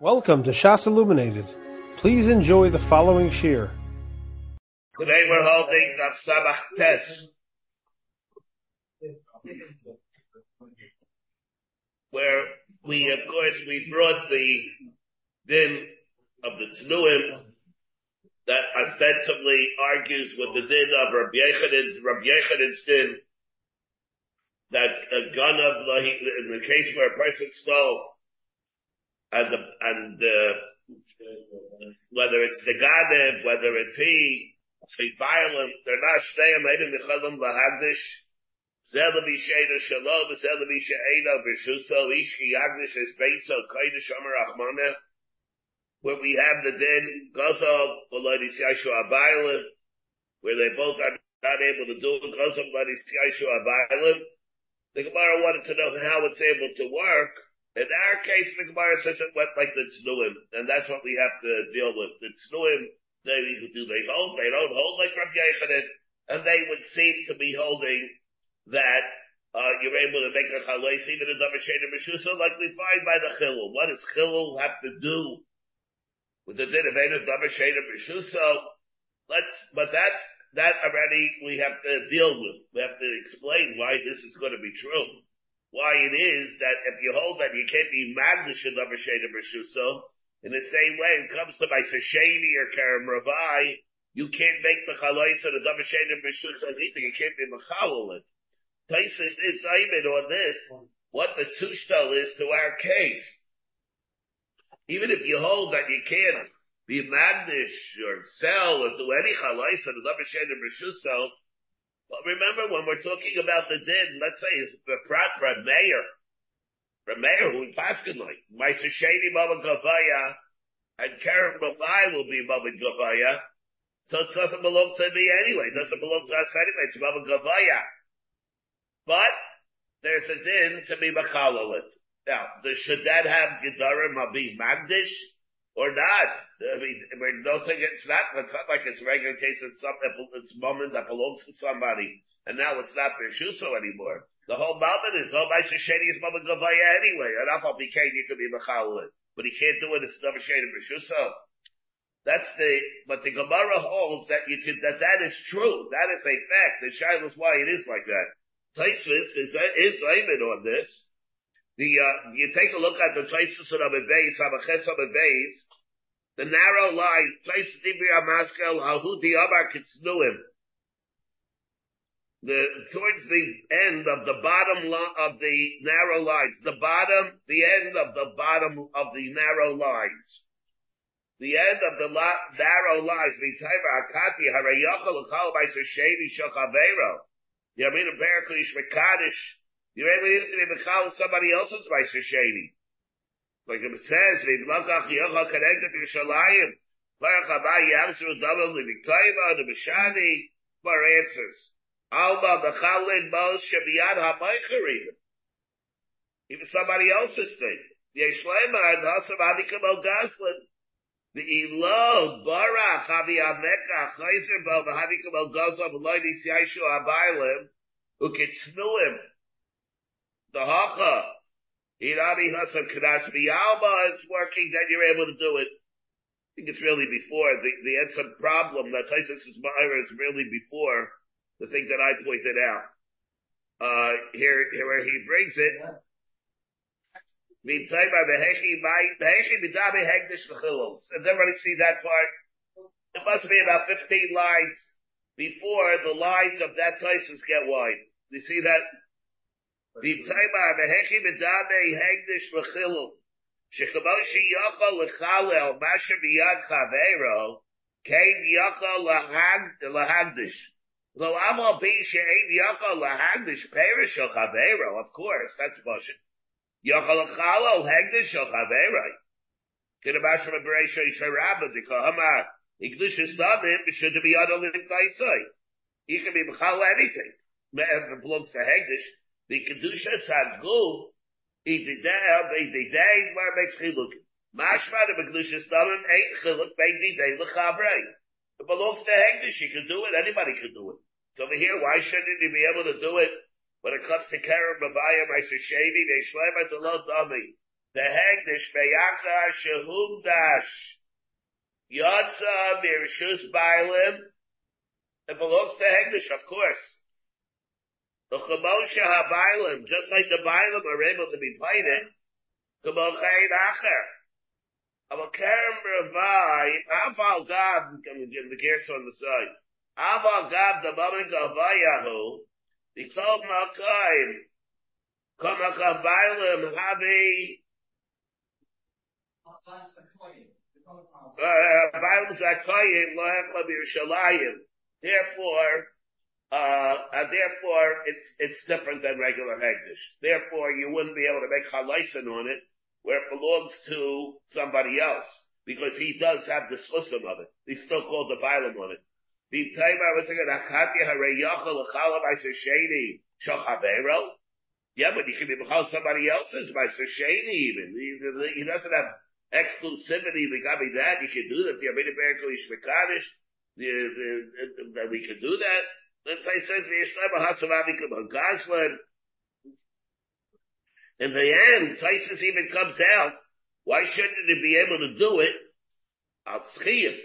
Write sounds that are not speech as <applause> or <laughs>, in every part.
Welcome to Shas Illuminated. Please enjoy the following shir. Today we're holding the Sabach test. Where we, of course, we brought the din of the Tznuim that ostensibly argues with the din of Rabbi Yechidin's, Rabbi Yechidin's din that a gun of, in the case where a person stole and and uh, whether it's the Ganev, whether it's he, they violent, they're not shteyim, maybe michalim lahagdish, zeh levi sheina shalom, zeh levi sheina b'shuso, ish ki yagdish es beiso, koidish omer achmaneh, where we have the din, gozov, v'loidis yashu abaylim, where they both are not able to do it, gozov, v'loidis yashu abaylim, the Gemara wanted to know how it's able to work, in our case, the Gemara says it went like the Tznuim, and that's what we have to deal with. The Tznuim, they, do they hold? They don't hold like Rabbi Yechanan, and they would seem to be holding that, uh, you're able to make a chalais, even in Davar Sheder Meshusa, like we find by the Chilul. What does Chilul have to do with the din of Eidah Davar Sheder Meshusa? Let's, but that's, that already we have to deal with. We have to explain why this is going to be true why it is that if you hold that you can't be magnish in Lavasheda Rishuso, in the same way it comes to my Sasheni or Karam Ravai, you can't make the Chalais of the Davasheda Rishuso either, you can't be Machalal it. Taisis is Simon on this, what the Tushtal is to our case. Even if you hold that you can't be magnish or sell or do any Chalais of the Davasheda Rishuso, well, remember when we're talking about the din, let's say it's the for mayor, for mayor who in Paskin like, my Shady Baba Gavaya, and Karen Mavai will be Baba Gavaya, so it doesn't belong to me anyway, it doesn't belong to us anyway, it's Baba Gavaya. But, there's a din to be Machalalit. Now, should that have Gedarim Abi Magdish? Or not. I mean, we're noting it's not, it's not like it's a regular case, it's something, it's moment that belongs to somebody, and now it's not Bershuso anymore. The whole moment is, oh, my Shisheni is Mama Gavaya anyway, and Afal BK, you could be Mechalowit. But he can't do it, it's never Shady Bershuso. That's the, but the Gemara holds that you could, that that is true. That is a fact. The is why it is like that. Taisus is, is aiming on this. The, uh, you take a look at the Taisus of base, Hamaches of the base, the narrow line, Taisus Ibri Amaskel, Ahu Diabar Kitsnuim. The, towards the end of the bottom of the narrow lines, the bottom, the end of the bottom of the narrow lines. The end of the la- narrow lines, the Taiva Akati, Harayachal, Chal, Baisa Shady, Shachavero, Yamin Beraklish, Mekadish, you're able to be Mechal somebody else's Meiser Shady. Like it says, V'imlakach yochal to Yerushalayim, Varach Abba Yamshu Dabal L'Mikayma, the Mishani, for answers. Alma Mechalin Mos Shabiyad HaMeicherim. Even somebody else's thing. Yeshlema and Hasam Adikim El Gaslin. The Ilo Barach Havi Ameka Chayzer Bo V'Hadikim El Gazlam V'Loidis Yishu Abaylim Ukitznuim the hacha. Irami Hasan Kadash Alba is working, then you're able to do it. I think it's really before. The, the some problem that Taisus' Ma'ira is really before the thing that I pointed out. Uh, here, here where he brings it. Does everybody see that part? It must be about 15 lines before the lines of that Taisus get wide. You see that? L'chalel masha b'yad chavero, kein yachal l'hagdish. Lo amal bi she'ein yachal l'hagdish perish shel chavero, of course, that's Moshe. Yachal l'chalel hegdish shel chavero. Kinamasha v'bereisha yisharabba d'kohama igdish islamim should. You can be b'chal anything. It belongs to hegdish. The Kedusha where makes Chiluk. Mashma, the Kedusha Stalin, ain't Chiluk. It belongs to Hegdish, you can do it, anybody can do it. So over here, why shouldn't he be able to do it when it comes to Karen Bavaya, Maisa Shady, they shlem at the low dummy. the hegdish beyachar shehugdash yotza mirshus bailim. It belongs to hegdish, of course. The chemosha habailim, just like the bailim are able to be plated, kemochein acher. Aber kerem revai, aval gab, the gears on the side. Aval gab the moment of vayahu, the klov malkaim, komach habailim habi, uh, and therefore Uh, it's, it's different than regular Hegdish. Therefore, you wouldn't be able to make Chalaisen on it where it belongs to somebody else because he does have the schusim of it. He's still called the Bailam on it. Yeah, but he can be behind somebody else's by Shani even. he doesn't have exclusivity regarding that. You can do that. The Ishmekadish, that we can do that. Then Tzai says, in the end, Taisus even comes out, why shouldn't he be able to do it? Al Tzchiyim.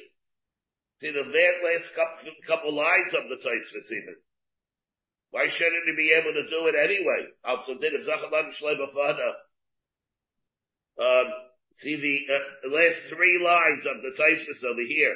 See the very last couple, couple lines of the Taisus even. Why shouldn't he be able to do it anyway? Al Tzadid of Zachalan Shleibafada. Um, See the, uh, the last three lines of the Taisus over here.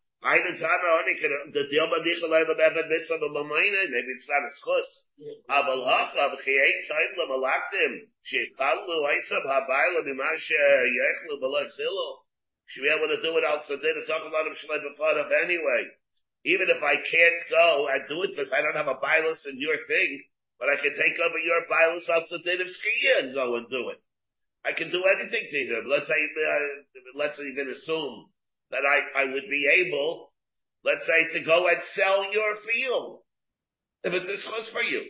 Eine Tana only can the deal by the Chalai the Bevan Mitzvah the Lamaina, maybe it's not a schus. Aval Hachav, Chiyei Chaim the Malaktim, Shekhalu Isab Habayla Mimasha Yechlu Balachzilo. Should be able to do it outside. It's talk about him Shalai Befadav anyway. Even if I can't go and do it because I don't have a bilus in your thing, but I can take over your bilus outside of Skiya and go and do it. I can do anything to him. Let's say, uh, let's even assume that I, I would be able, let's say, to go and sell your field. If it's a schus for you.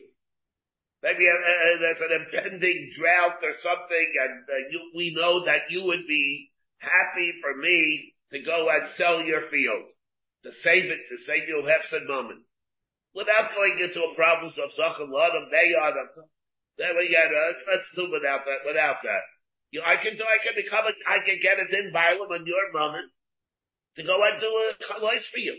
Maybe uh, uh, there's an impending drought or something and uh, you, we know that you would be happy for me to go and sell your field. To save it, to save you hefset moment. Without going into a problems of Sachem Ladam, Neyadam. Then we get, let's do without that, without that. You I can do, I can become a, I can get it in bialim on your moment to go and do a chalais for you.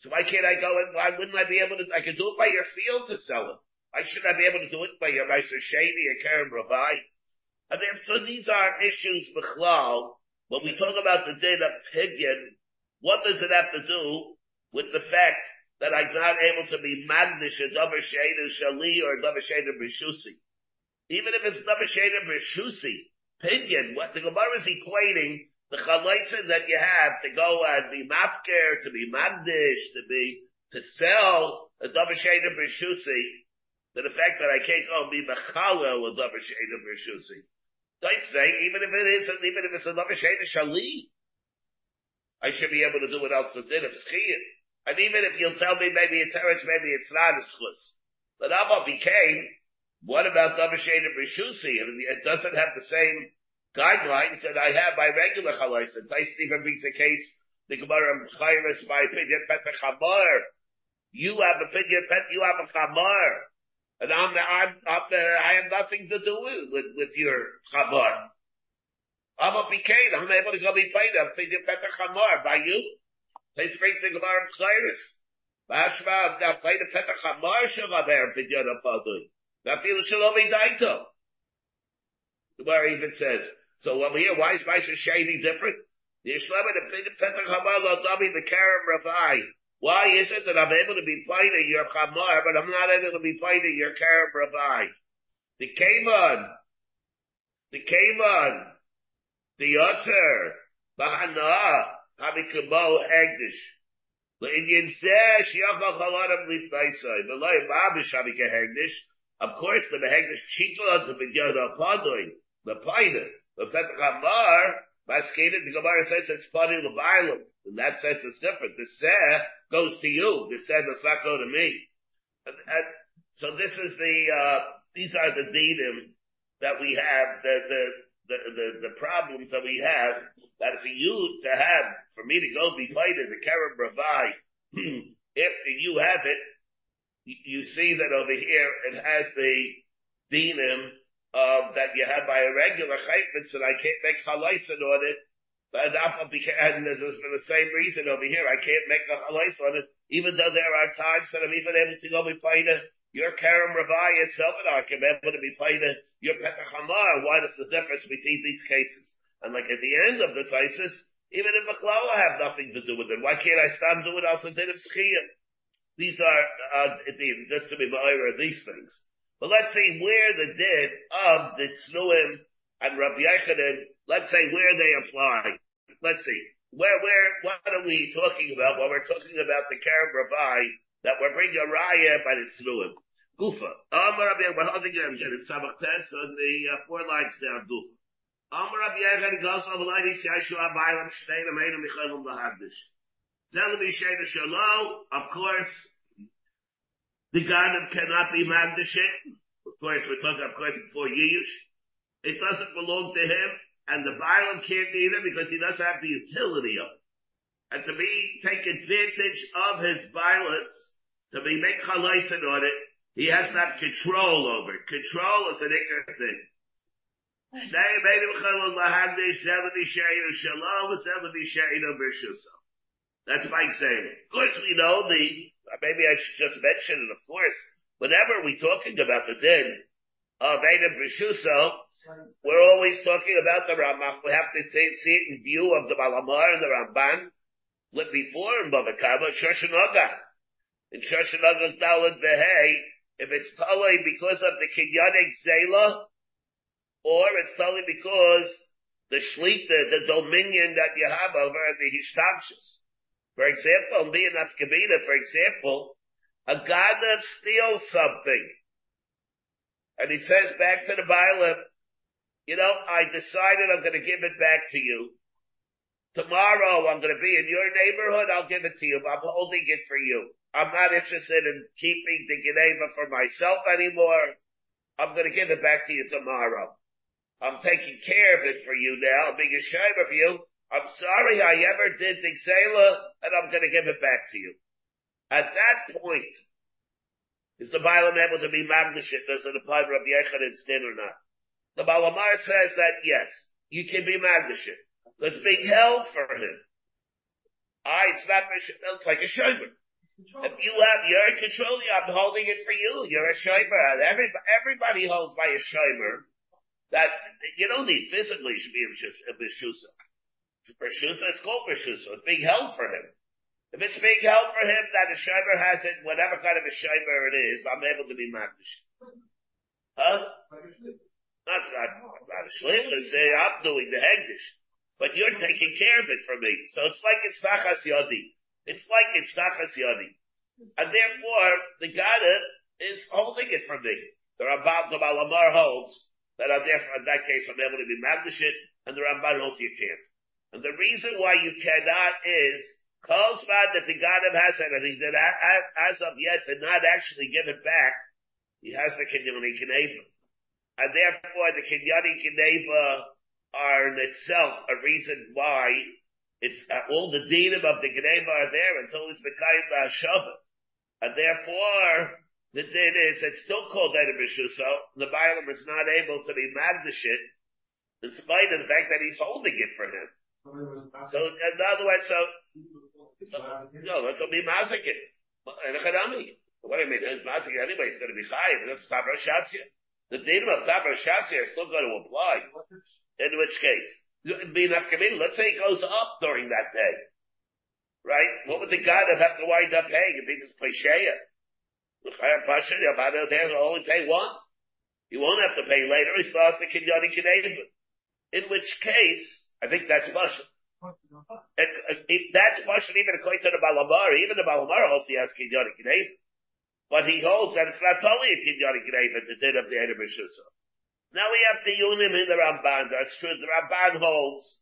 So why can't I go and why wouldn't I be able to? I can do it by your field to sell it. Why should I be able to do it by your Meiser Shady or Karen Ravai? And then, so these are issues bechlal. When we talk about the of pidyon, what does it have to do with the fact that I'm not able to be magnish a davar shali or davar shayda b'shusi? Even if it's davar shayda b'shusi, pidyon, what the Gemara is equating the chalaisa that you have to go and be mafker, to be magdish, to be, to sell a dabashayda b'shusi, to the fact that I can't go and be mechala with dabashayda b'shusi. I say, even if it is, even if it's a dabashayda shali, I should be able to do it else did of schiyah. And even if you'll tell me maybe it's teretz, maybe it's not a schus. But Abba became, what about dabashayda b'shusi? It doesn't have the same guidelines that I have by regular chalais. And see even brings a case, the Gemara Chayris by opinion pet chamar. You have opinion pet, you have a chamar. And I'm, I'm, I'm, uh, I have nothing to do with, with, your chamar. I'm a PK, I'm able to go be paid, I'm opinion chamar by you. Tais brings the Gemara Chayris. Bashma, now play the pet chamar shavaber opinion of Padui. Now feel shalomi daito. The Gemara even says, so over here, why is Maisha Shady different? The Yishlema, the Petach Hamal, Dami, the Karam Rafai. Why is it that I'm able to be fighting your Chamar, but I'm not able to be fighting your Karam Rafai? The Kaman, the Kaman, the Yosser, Bahana, Hamikabo Hagdish. L'inyan zeh shiachal chaladim litbaisai. V'loi babish hegdish. Of course, the hegdish chitla to begin a padoin. The paida. The Petach Amar, Maskated, the Gemara says it's funny Levilim. In that sense, it's different. The Seh goes to you. The Seh does not go to me. And, and so this is the, uh, these are the dinim that we have, the, the, the, the, the problems that we have, that for you to have, for me to go be fighting the Karen Bravai, <clears throat> after you have it, you, you see that over here it has the dinim uh, that you have by a regular chaytmitz and I can't make chalaisen on it. But and for the same reason over here, I can't make a chalais on it, even though there are times that I'm even able to go be fighting your Karam Ravai itself and I can be able to be fighting your Petach Hamar. What is the difference between these cases? And like at the end of the crisis, even if Baklava have nothing to do with it, why can't I stop doing also din of These are, uh, just to be of these things. But let's say where the din of the Tznuim and Rabbi Yechanan, let's say where they apply. Let's see. Where, where, what are we talking about? Well, we're talking about the Karen Ravai that we're bringing a raya by the Tznuim. Gufa. Amar Rabbi we're holding it again in Sabach Tes on the uh, four lines down, Gufa. Amar Rabbi Yechanan goes over like this, Yeshua Bailam Shtein Ameinu Michaelim Lahagdish. Tell me Sheda Shalom, of course, the Ganim cannot be Magdashit. Of course, we're talking, of course, before Yish. It doesn't belong to him, and the Balaam can't either because he doesn't have the utility of it. And to be, take advantage of his violence, to be make chalaisen on it, he has not control over it. Control is an ikar thing. That's my saying. Of course, we know the uh, maybe I should just mention it, of course, whenever we're talking about the din of Adam Rishuso, we're always talking about the Ramach. We have to see, it in view of the Malamar and the Ramban. What before in Bava Kama, Shoshanagach. In Shoshanagach Dalit Vehe, if it's totally because of the Kinyanik Zela, or it's totally because the Shlita, the dominion that you have over the Hishtamshus. For example, me and Afkamina, for example, a guy that steals something. And he says back to the Bailam, you know, I decided I'm going to give it back to you. Tomorrow I'm going to be in your neighborhood. I'll give it to you. I'm holding it for you. I'm not interested in keeping the Geneva for myself anymore. I'm going to give it back to you tomorrow. I'm taking care of it for you now. I'm being a ashamed of you. I'm sorry I ever did the Xela, and I'm going to give it back to you. At that point, is the Balaam able to be Magdashit? Does it apply to Rabbi Yechon's din or not? The Balamar says that yes, you can be Magdashit. It's being held for him. I, it's not, it's like a shomer. If you have, you're in control, I'm holding it for you. You're a shomer. Everybody, everybody holds by a shomer. That, you don't need physically to be a Bishusa. Rishusa, it's called Rishusa. It's being held for him. If it's being held for him that a shimer has it, whatever kind of a shimer it is, I'm able to be magdish. Huh? Not, not, not a say I'm doing the hegdish. But you're taking care of it for me. So it's like it's tachas yadi. It's like it's tachas yadi. And therefore, the Gada is holding it for me. The Ramban, the Malamar holds that I'm therefore, in that case, I'm able to be magdish it, and the Ramban holds you can't. And the reason why you cannot is, Kolzman that the God of Hasan, and he did, as of yet, did not actually give it back, he has the Kinyani Kineva. And therefore the Kinyani Kineva are in itself a reason why it's, uh, all the dinim of the Geneva are there until it's become uh, Shava. And therefore, the din is, it's still called Edom Rishuso, the Balaam is not able to be Magdashit, in spite of the fact that he's holding it for him. So, in other words, so, no, that's only mazakin. And a chadami. What I mean, is mazakin anyway, it's going to be chayiv, that's tabra shasya. The data of tabra shasya is still going to apply. In which case, being afkamin, let's say it goes up during that day. Right? What would the God have to wind up paying if he just shaya? The chayav pasha, the abad will only pay one. He won't have to pay later, he still has to kinyani kinevim. In which case, I think that's Mashal. That's Mashal even according to the Balamar. Even the Balamar holds he has Kinyani Kineva. But he holds that it's not only a Kinyani Kineva to did of the Edom Now we have the Yunim in the Ramban. That's true. The Ramban holds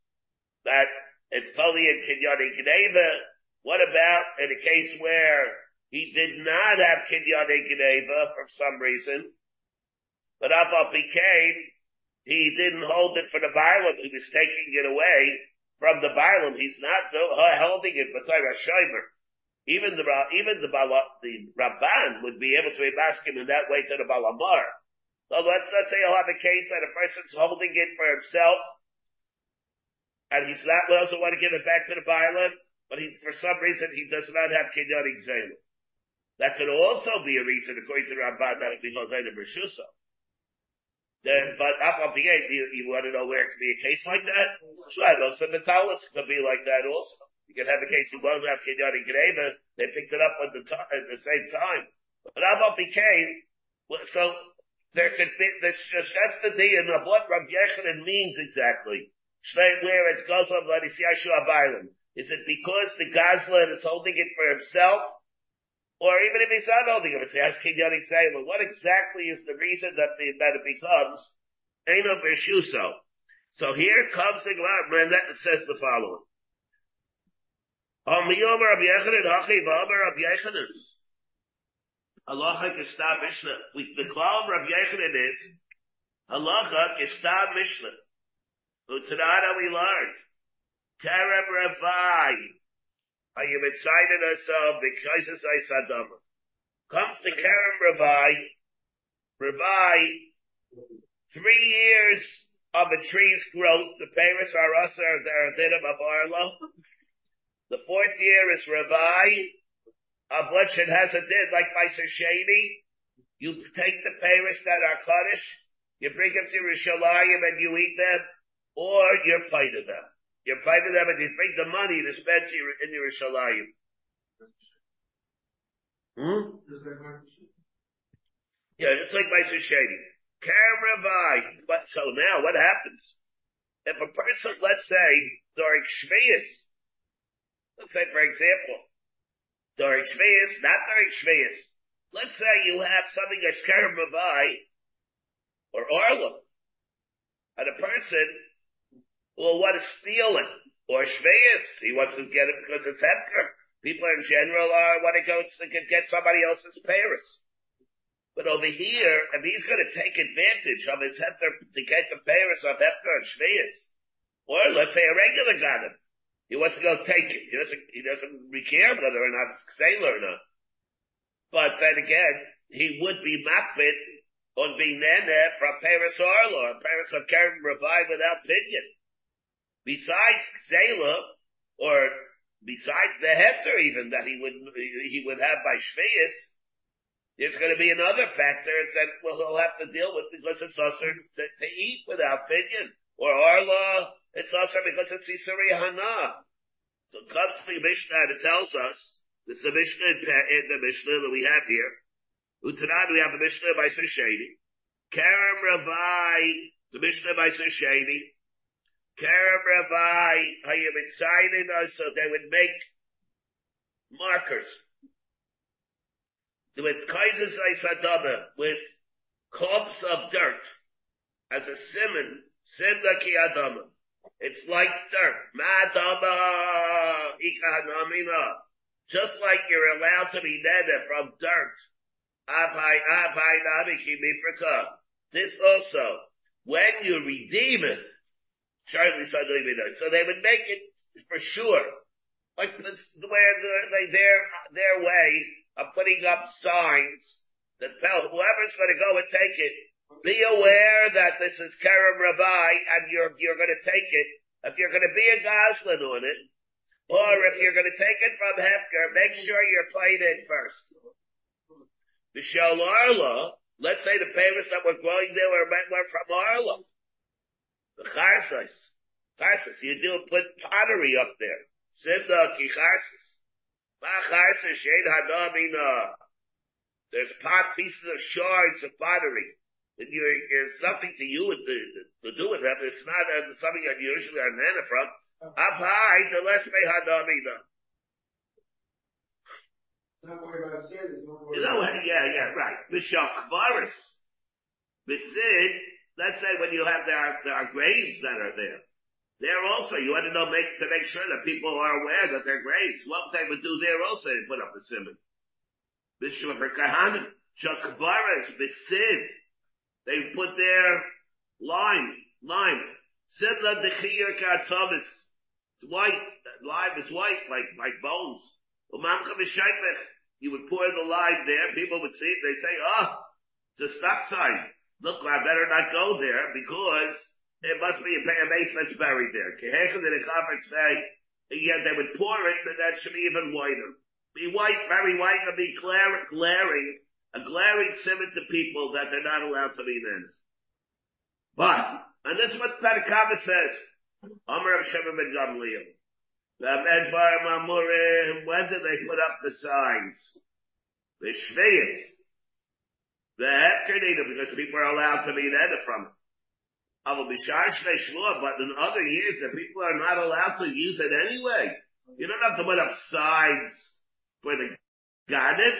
that it's totally in Kinyani Geneva. What about in a case where he did not have Kinyani Geneva for some reason, but Afal became, he didn't hold it for the Bailam, he was taking it away from the Bailam. He's not uh, holding it, like a Shomer. Even the, even the, the Ramban would be able to mask him in that way to the Balamar. So let's, let's say you'll have a case that a person's holding it for himself, and he's not, we also want to give it back to the Bailam, but he, for some reason, he does not have Kinyan Examen. That could also be a reason, according to Ramban, that it because I Bershusa. Then, but up the gate, you, you want to know where it could be a case like that? Sure, those Metalis could be like that also. You can have a case who won't have Kinyan Greva, they picked it up at the, t- at the same time. But Abba became, so there could be, that's, the day of what Rabbi Yechanan means exactly. Where it's Goslam Ladisiashu Abaylim. Is it because the Gazlan is holding it for himself? Or even if he's not holding it, it's asking Yanik Sayla, what exactly is the reason that, the, that it becomes Eino Bershuso? So here comes the Gemara, and that says the following. Allah Kistab Mishnah. The cloud of Rabbi Yechanan is Halacha Kistab Mishnah. Utanada we learned. Ravai. You excited ourselves because it's Isadama? Comes to Kerem Ravai. Ravai. Three years of a tree's growth. The Paris are us are there a of Arlo. The fourth year is Ravai. Of which it has a did like by Shady. You take the Paris that are Kaddish. You bring them to Rishalayim and you eat them or you're paid them. You're paid to them you bring the money to spend in Yerushalayim. Hmm? Yeah, it's like my Shady. Kamravai. But so now what happens? If a person, let's say, during Shvius, let's say for example, during Shvius, not during Shvius, let's say you have something that's Kamravai or Arla, and a person well, what is stealing? Or shveyas? He wants to get it because it's hefker. People in general are want to go to get somebody else's Paris. But over here, if he's going to take advantage of his hefker to get the Paris of hefker and shveyas, or let's say a regular him, he wants to go take it. He doesn't, he doesn't care whether or not it's sailor or not. But then again, he would be makbid on being nene from Paris Arlo, or Paris of Karen revived without pinion besides Ksela, or besides the hefter even that he would, he would have by Shvius, there's going to be another factor that well, he'll have to deal with because it's usher to, to eat without pinion. Or Arla, it's usher because it's Isuri Hana. So comes the Mishnah that tells us, this is the Mishnah in the Mishnah that we have here. Utanad, we have the Mishnah by Shady. Karam Ravai, the Mishnah by Shady. Kerem Ravai, Hayim us so they would make markers with Kaisers Isadama, with clumps of dirt as a simon, simna ki adama. It's like dirt. Madama ikahanamina. Just like you're allowed to be neder from dirt. Avai, avai. This also, when you redeem it, So they would make it for sure. Like this, where they, their, their way of putting up signs that tell whoever's going to go and take it, be aware that this is Kerem Ravai and you're, you're going to take it. If you're going to be a Goslin on it, or if you're going to take it from Hefker, make sure you're playing it first. The Arla, let's say the papers that were going there were, were from Arla. The charsas. Charsas. You do put pottery up there. Simda ki charsas. Ma charsas shed hadamina. There's pot pieces of shards of pottery. And you're, there's nothing to you with the, to do with them. It's not uh, something unusual on Nana from. Up high, the less may hadamina. You know, yeah, yeah, right. Mishak Varis. Misid, let's say when you have there are, there are graves that are there. There also, you want to know make, to make sure that people are aware that they're graves. What they would do there also, they put up a simon. Bishop for Kahanim, Bisid. They put their line, line. Sidla Dechir Katzavis. It's white, live is white, like, like bones. Umamcha B'Shaifech. You would pour the line there, people would see it, they say, oh, it's a stop sign. Look, I better not go there because it must be a base that's buried there. Kehechem the Chafetz say, yeah, they would pour it, but that should be even whiter. Be white, very white, and be glaring, glaring, a glaring simon to people that they're not allowed to be in. But, and this is what Tarkava says, Amr of Shema ben Gamliel. When did they put up the signs? The Shveis. The Hefkernita, because people are allowed to be in from it. But in other years, the people are not allowed to use it anyway. You don't have to put up signs for the garden.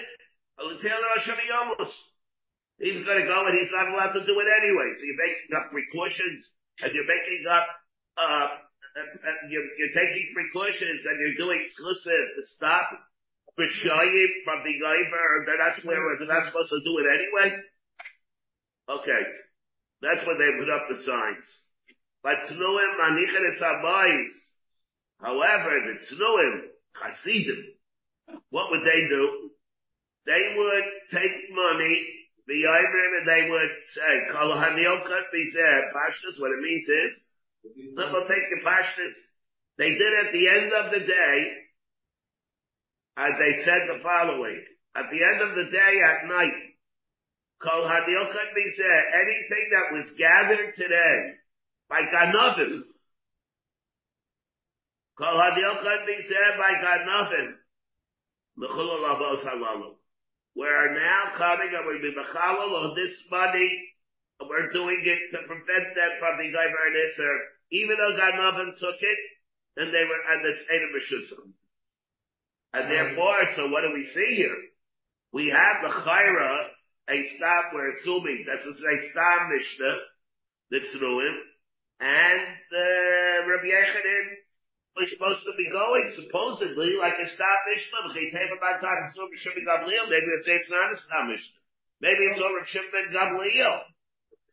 He's going to go and he's not allowed to do it anyway. So you're making up precautions and you're making up, uh, you're, you're, taking precautions and you're doing exclusive to stop B'shayim from the Gaiver. They're not, they're not supposed to do it anyway. Okay. That's when they put up the signs. But Tznuim, Manichet es However, the Tznuim, Hasidim, what would they do? They would take money, the Ibrim, and they would say, Kol Hanil Kat Pashtas, what it means is, let me take the Pashtas. They did at the end of the day, and they said the following, at the end of the day at night, Kol Hadil could be anything that was gathered today by Ganavim, Kol Hadil could be said by Ganavim, we're now coming and we'll be Mechalal on this money, and we're doing it to prevent them from being Gaivar and Isser, even though Ganavim took it, and they were, and it's Edom Meshusam. And therefore, so what do we see here? We have the Chaira a stop, we're assuming that's a stam mishnah, that's ruin, and uh, Rabbi Yechanin was supposed to be going, supposedly, like a stam mishnah, maybe it's, it's not a stam mishnah. Maybe it's over Shimon Gamliel.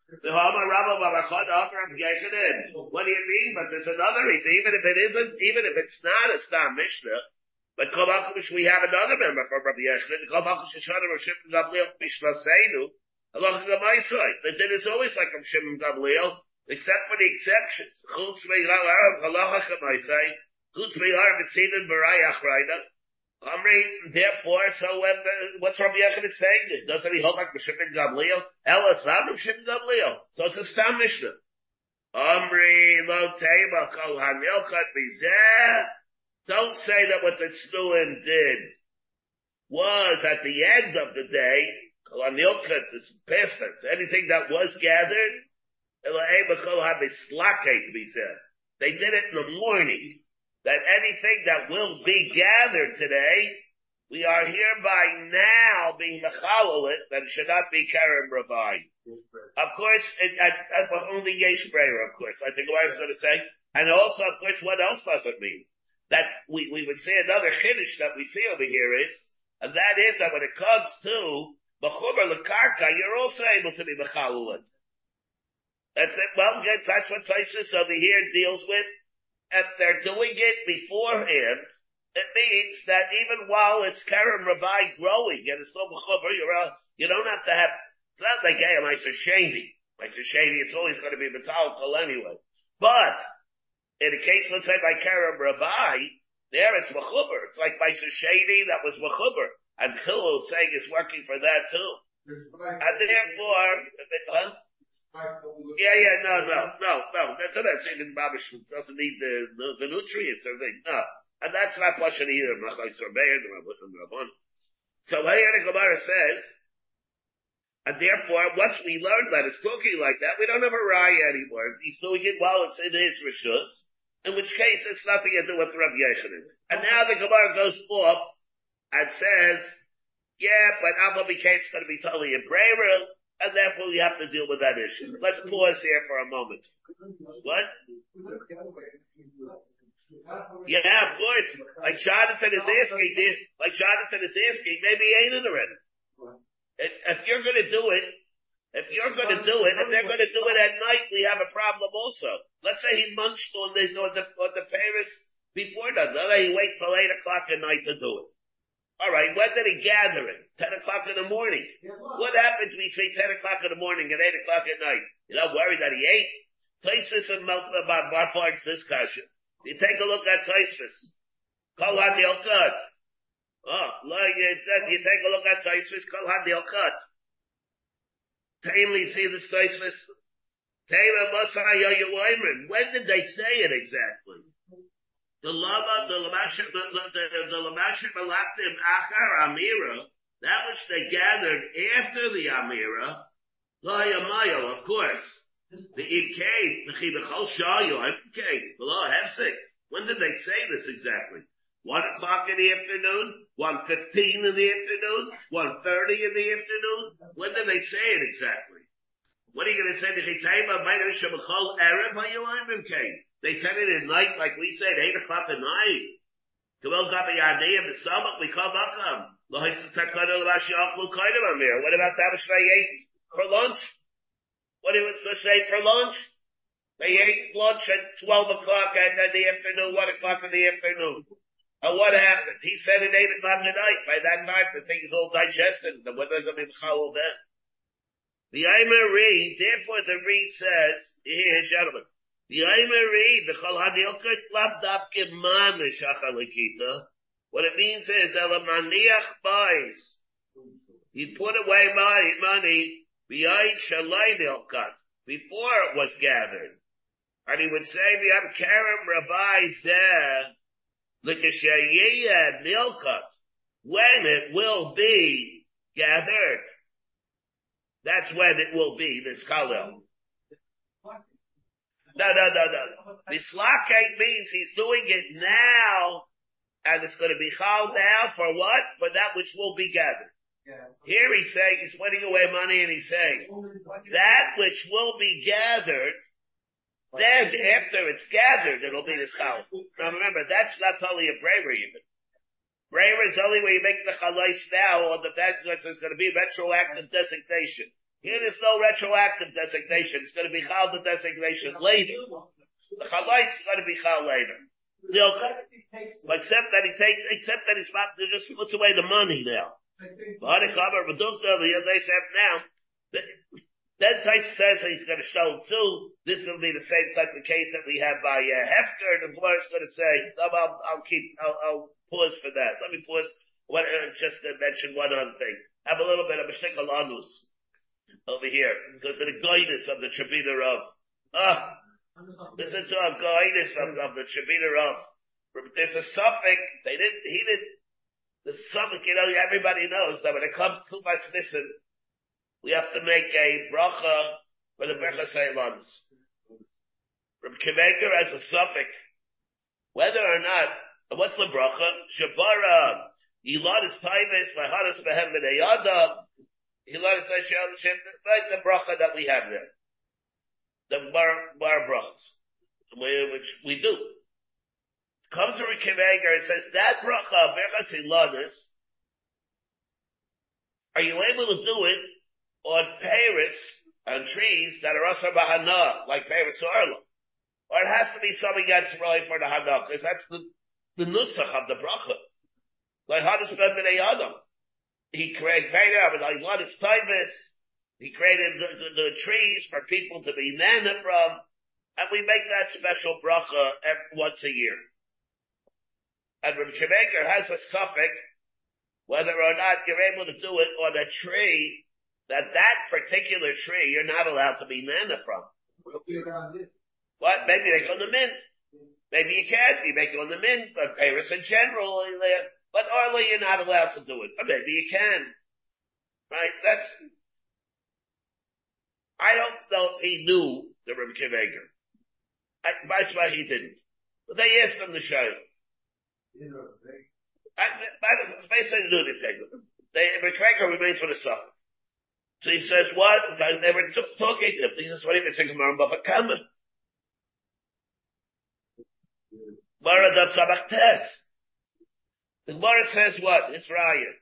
The Hama Rabba Barachad Rabbi Yechanin. What do you mean? But there's another reason. Even if it isn't, even if it's not a stam mishnah, but Kol we have another member from Rabbi Yechon. Kol Malkush Shana Rav Shimon Gamliel Bishmaseinu. Along the Maisai. The din is always like Rav Shimon Gamliel, except for the exceptions. Chutz Meirav Halacha Kamaisai. Chutz Meirav Mitzidin Barayach Reina. Amri, therefore, so when, uh, what's Rabbi Yechon saying? Doesn't he hold like Rav Shimon Gamliel? Ella, it's not Rav Shimon Gamliel. So it's a Stam Mishnah. Amri, lo tema, kol hanilchat bizeh. Don't say that what the Tznuim did was at the end of the day, this past anything that was gathered, they did it in the morning. That anything that will be gathered today, we are hereby now being mechalalit that it should not be Karen Ravai. Of course, it, at, at, only Yesh of course. I think what I was going to say. And also, of course, what else does it mean? That we, we would say another chiddush that we see over here is, and that is that when it comes to Bechuber Lekarka, you're also able to be Mechalulin. That's it. Well, that's what Tysus over here deals with. If they're doing it beforehand, it means that even while it's Karen Ravai growing and it's still Bechuber, you're, you don't have to have, it's not like, hey, am I so shady? Like so shady, it's always going to be Metallical anyway. But, in the case, let's say by Kerem Ravai, there it's Mechuber. It's like by Shady that was Mechuber. And Hillel saying it's working for that too. And therefore, huh? Yeah, yeah, no, no, no, no. They're not saying that Babish doesn't need the, the, the nutrients or thing. No. And that's not Pashon either. So the Gemara says, and therefore, once we learn that it's looking like that, we don't have a raya anymore. He's doing it while it's in his rishus in which case it's nothing to do with Rabbi Yechanan. And now the Gemara goes off and says, yeah, but Abba became going to be totally in prayer. and therefore we have to deal with that issue. Let's pause here for a moment. What? Yeah, of course. Like Jonathan is asking, like Jonathan is asking, maybe he ain't in already. If you're going to do it, if you're going to do it, if they're going to do it at night, we have a problem also. Let's say he munched on the on the on the Paris before that. Let's say he waits till eight o'clock at night to do it. All right, when did he gather it? Ten o'clock in the morning. What happens between ten o'clock in the morning and eight o'clock at night? You're not worried that he ate. Places and about uh, bar parts this kasha. You take a look at Taisvis. Kol Hadil Cut. Oh, like it said, you take a look at Taisvis, Kol Hadil Cut. Tamely see the Taisvis. When did they say it exactly? The lama, the lamashim, the achar amira, that which they gathered after the amira, la of course. The Ibkei, the Chibachol Shayu, Ibkei, below Hefsik. When did they say this exactly? One o'clock in the afternoon? One fifteen in the afternoon? One thirty in the afternoon? When did they say it exactly? What are you going to say? They said it at night, like we said, eight o'clock at night. What about that which they ate for lunch? What want to say for lunch? They ate lunch at 12 o'clock then the afternoon, 1 o'clock in the afternoon. And what happened? He said at 8 o'clock at night. By that night, the thing is all digested. The going to be the then? The Aimer Re, therefore the Re says, here, gentlemen, the Aimer Re, the Chal Hadilkot Labdavke Mamish Achalikita, what it means is, Elamaniach buys. He put away my money B'yayin shalayim before it was gathered. And he would say, kerem ravai zeh, l'kashayiyah nilkat, when it will be gathered. That's when it will be, this kalil. No, no, no, no. The slake means he's doing it now, and it's going to be chal now for what? For that which will be gathered. Here he's saying he's putting away money and he's saying that which will be gathered, then after it's gathered, it'll be the challah. Now remember, that's not only a braver even. Braver is only where you make the chalais now or the fact that there's going to be retroactive designation. Here there's no retroactive designation. It's going to be chal the designation later. The chalais is going to be chal later. Except that he takes, except that he's about to just puts away the money now. But they said now, then Tais says he's going to show too. This will be the same type of case that we have by uh, Hefker. The Gemara is going to say, I'll, I'll keep, I'll, I'll, pause for that. Let me pause. What, uh, just to mention one other thing. Have a little bit of a shikalanus over here because of the guidance of the Tribunal of. Ah, listen to our guidance of, of the Tribunal of. There's a suffix. They didn't. He didn't the suffix, you know, everybody knows that when it comes to Masnissen, we have to make a bracha for the Bercha Seilans. From Kiveker as a suffix, whether or not, what's the bracha? Shabara, Yiladis Taivis, Mahadas Behem B'neyada, Yiladis Hashem, like the bracha that we have there. The bar, bar brachas, which we do comes to Rikivager, and says, that bracha, berachas ilanis, are you able to do it on Paris, on trees that are also bahana, like Paris or Arla? Or it has to be something that's really for the hana, because that's the, the nusach of the bracha. Like Hadis ben Adam. He created Peter, but like what is Tavis? He created the, the, the, trees for people to be nana from, and we make that special bracha every, once a year and Rabbi Shemaker has a suffix whether or not you're able to do it on a tree that that particular tree you're not allowed to be manna from. What? Maybe make on the mint. Maybe you can. You make it on the mint, but Paris in general, but early you're not allowed to do it. Or maybe you can. Right? That's, I don't know if he knew the Rabbi Akiva Eiger. That's why he didn't. But they asked him to show you. Basically, do the They, McGregor remains for the suffer. So he says, what? They were talking to him. He says, what do you think of Maram Bava Kama? Mara da Sabach Tes. The Gemara says what? It's Raya.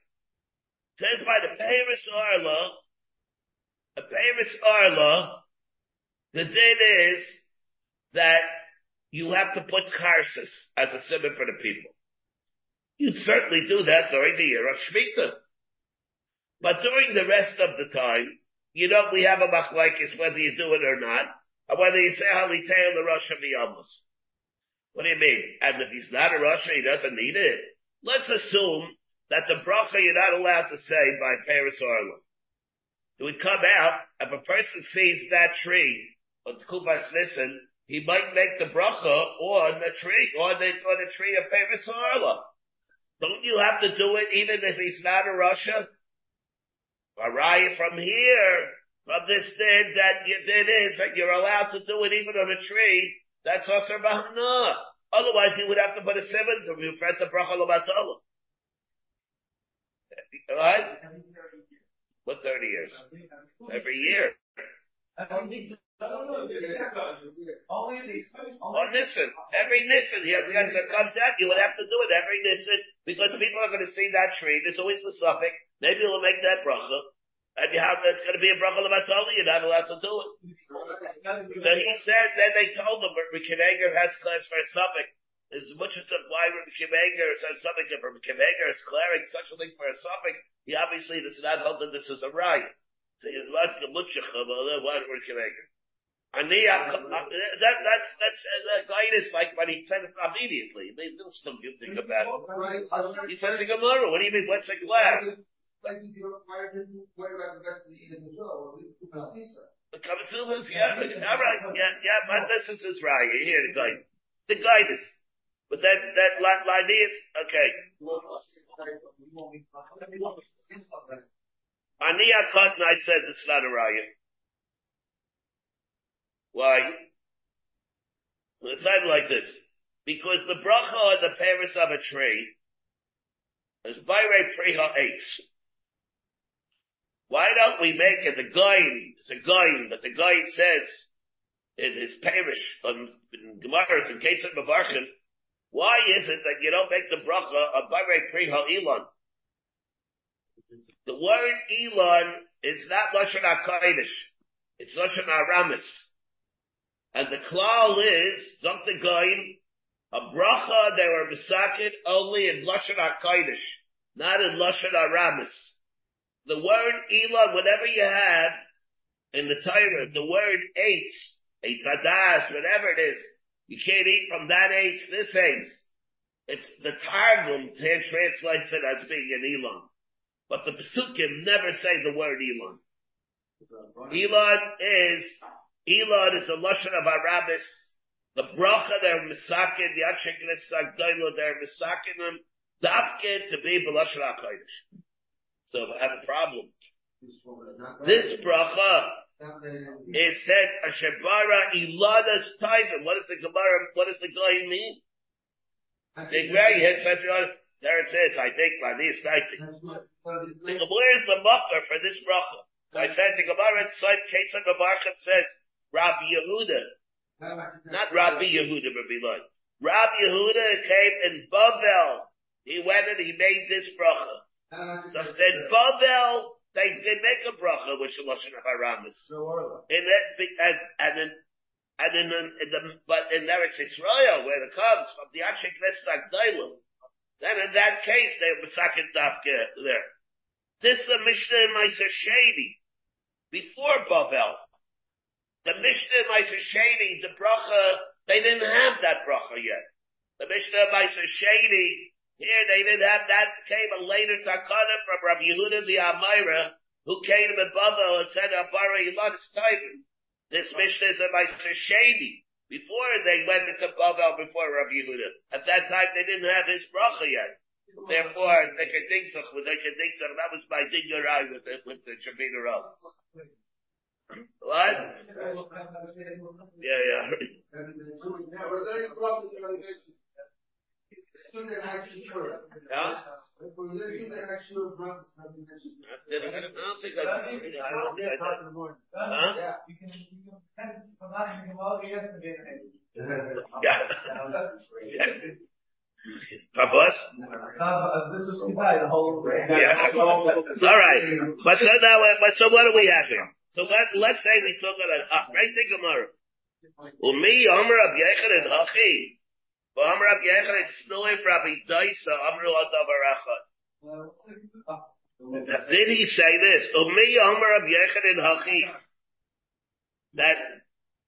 Says by the Paris Arla, the Paris Arla, the din is that you have to put karsus as a simon for the people. You'd certainly do that during the year of Shemitah. But during the rest of the time, you know, we have a machlaikis whether you do it or not, or whether you say halitei the Rosh Hashanah. What do you mean? And if he's not a Rosh, he doesn't need it. Let's assume that the bracha you're not allowed to say by Paris Orla. It would come out, if a person sees that tree, on Kubas Nissen, he might make the bracha on the tree, on the, on the tree of Paris Orla. Don't you have to do it even if he's not a Russia? Araya from here, from this din that you did is that you're allowed to do it even on a tree, that's also bahana. Otherwise he would have to put a seven to refer to bracha lobatala. Right? What 30 years? Every year. On Nissen. Oh, every Nissen, he has, he has a contact, you would have to do it every Nissen, because people are going to see that tree, there's always the suffix, maybe it'll make that bracha, and you have, it's going to be a bracha levatoli, you're not allowed to do it. So he said, then they told him, Rabbi Akiva Eiger has class for a suffix, as much as why Rabbi Akiva Eiger said something, if Rabbi Akiva Eiger is declaring such a thing for a suffix, he obviously does not hold that this is a right. So he's not to mutchach, but why Rabbi Akiva Eiger? The, uh, that, that's, that's as a guidance, like when he said it immediately. They didn't still think about it. He says to Gemara, what do you mean, what's a about the rest of the years as well, or at least The Kavasilvas, yeah, right, yeah, yeah, but this is his right, here, the guide. The guidance. But that, that line is, okay. Aniya Kotnite says it's not a riot. Why? It's either like this. Because the bracha on the paris of a tree is bayre priha eitz. Why don't we make it the guide? It's a guide, but the guide says in his parish on Gemara's in case of Mavarchin, why is it that you don't make the bracha of bayre priha elon? The word elon is not lashon hakodesh; it's lashon aramis. And the klal is, the Goyim, a bracha they were misakin only in Lashon HaKodesh, not in Lashon HaRamis. The word Elon, whatever you have in the Torah, the word eitz, eitz whatever it is, you can't eat from that eitz, this eitz. It's the Targum translates it as being an Elon. But the Pesukim never say the word Elon. Elon is Elon is a lashon of Arabis. The bracha they're misakin, the Achekines Sagdaila, they're misakin them, dafkin to be b'lashon HaKodesh. So I have a problem. This bracha is said, Ashebara Ilana's Taivim. What does the Gemara, what does the guy mean? The here says, there it says, I think, by these typing. Where's the mucker for this bracha? I said the Gemara inside Ketzah Gavarchet says, Rabbi Yehuda. Not Rabbi Yehuda, Rabbi Loi. Rabbi Yehuda came in Bavel. He went and he made this bracha. So he said, Bavel, they, they make a bracha, which is Lashon HaRamis. That, and, and in, and in, in, the, but in Eretz Israel, where it comes from the Achik Nesak Dailam, then in that case, they were second dafke there. This is a Mishnah in Meiser Shady, before Bavel. The Mishnah Shady, the bracha, they didn't have that bracha yet. The Mishnah Shady, here they didn't have that, came a later takana from Rabbi Yehuda the Amira, who came to Bavel and said, Abara Yilad Steifen. This Mishnah is a Shady. Before they went into Bavel before Rabbi Yehuda. At that time they didn't have his bracha yet. Therefore, they could think so, they could think so, that was my dingerai with the, with the. What? Yeah, yeah. <laughs> Yeah? I? Don't think I did. Yeah. Yeah. <laughs> All right. But so now, uh, but so what do we have here? So let, let's say we took it at, uh, right the Gemara. Umi, Omer Ab Yechon and Hachi. Omer Ab Yechon and Snuim Rabbi Daisa, Amru Adavar Echad. Did he say this? Umi, Omer Ab Yechon and Hachi. That,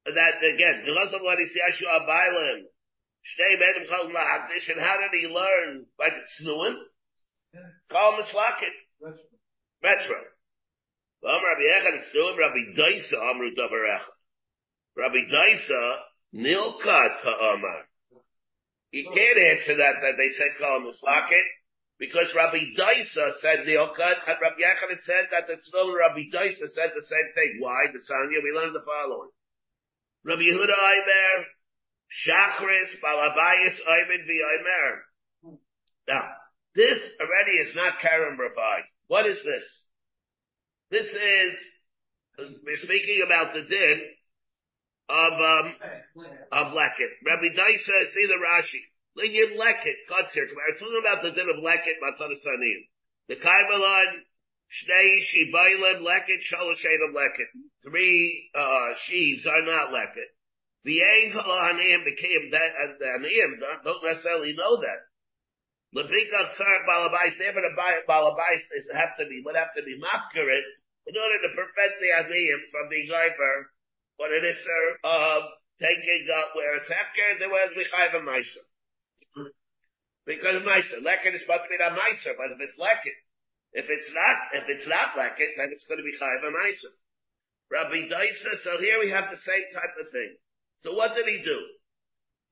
that again, because of what he says, Yashu Abailim. Shtei Bedim Chal Mahadish, and how did he learn? By the Snuim? Call Mislakit. Metro. Rabbi Daisa Nilkat Ka'amar. You can't answer that, that they said call Mislakit, because Rabbi Daisa said Nilkat, and Rabbi Echad said that the Snuim Rabbi Daisa said the same thing. Why? The Sanya, we learned the following. Rabbi Yehuda Aimer, Shachris, Balabayas, Ayman V'Aymer. Now, this already is not Kerem Ravai. What is this? This is, we're speaking about the din of, um, of Leket. Rabbi Daisa, see the Rashi. Linyan Leket, here. We're talking about the din of Leket, Matan Sanim. The Kaimalan, Shnei Shibailim Leket, Shaloshedim Leket. Three, uh, sheaves are not Leket. The Ein Kalahanim became that, and the Aniyim don't, don't necessarily know that. Lebrika Tsar Balabais, never to buy Balabais, they have to be, would have to be mafkarit in order to prevent the Aniyim from being over what it is, sir, of taking up where it's hefker, there was Michaiv a Meiser. Because Meiser, Leket is supposed to be a Meiser, but if it's Leket, if it's not, if it's not Leket, then it's going to be Chaiv a Meiser. Rabbi Daisa, so here we have the same type of thing. So what did he do?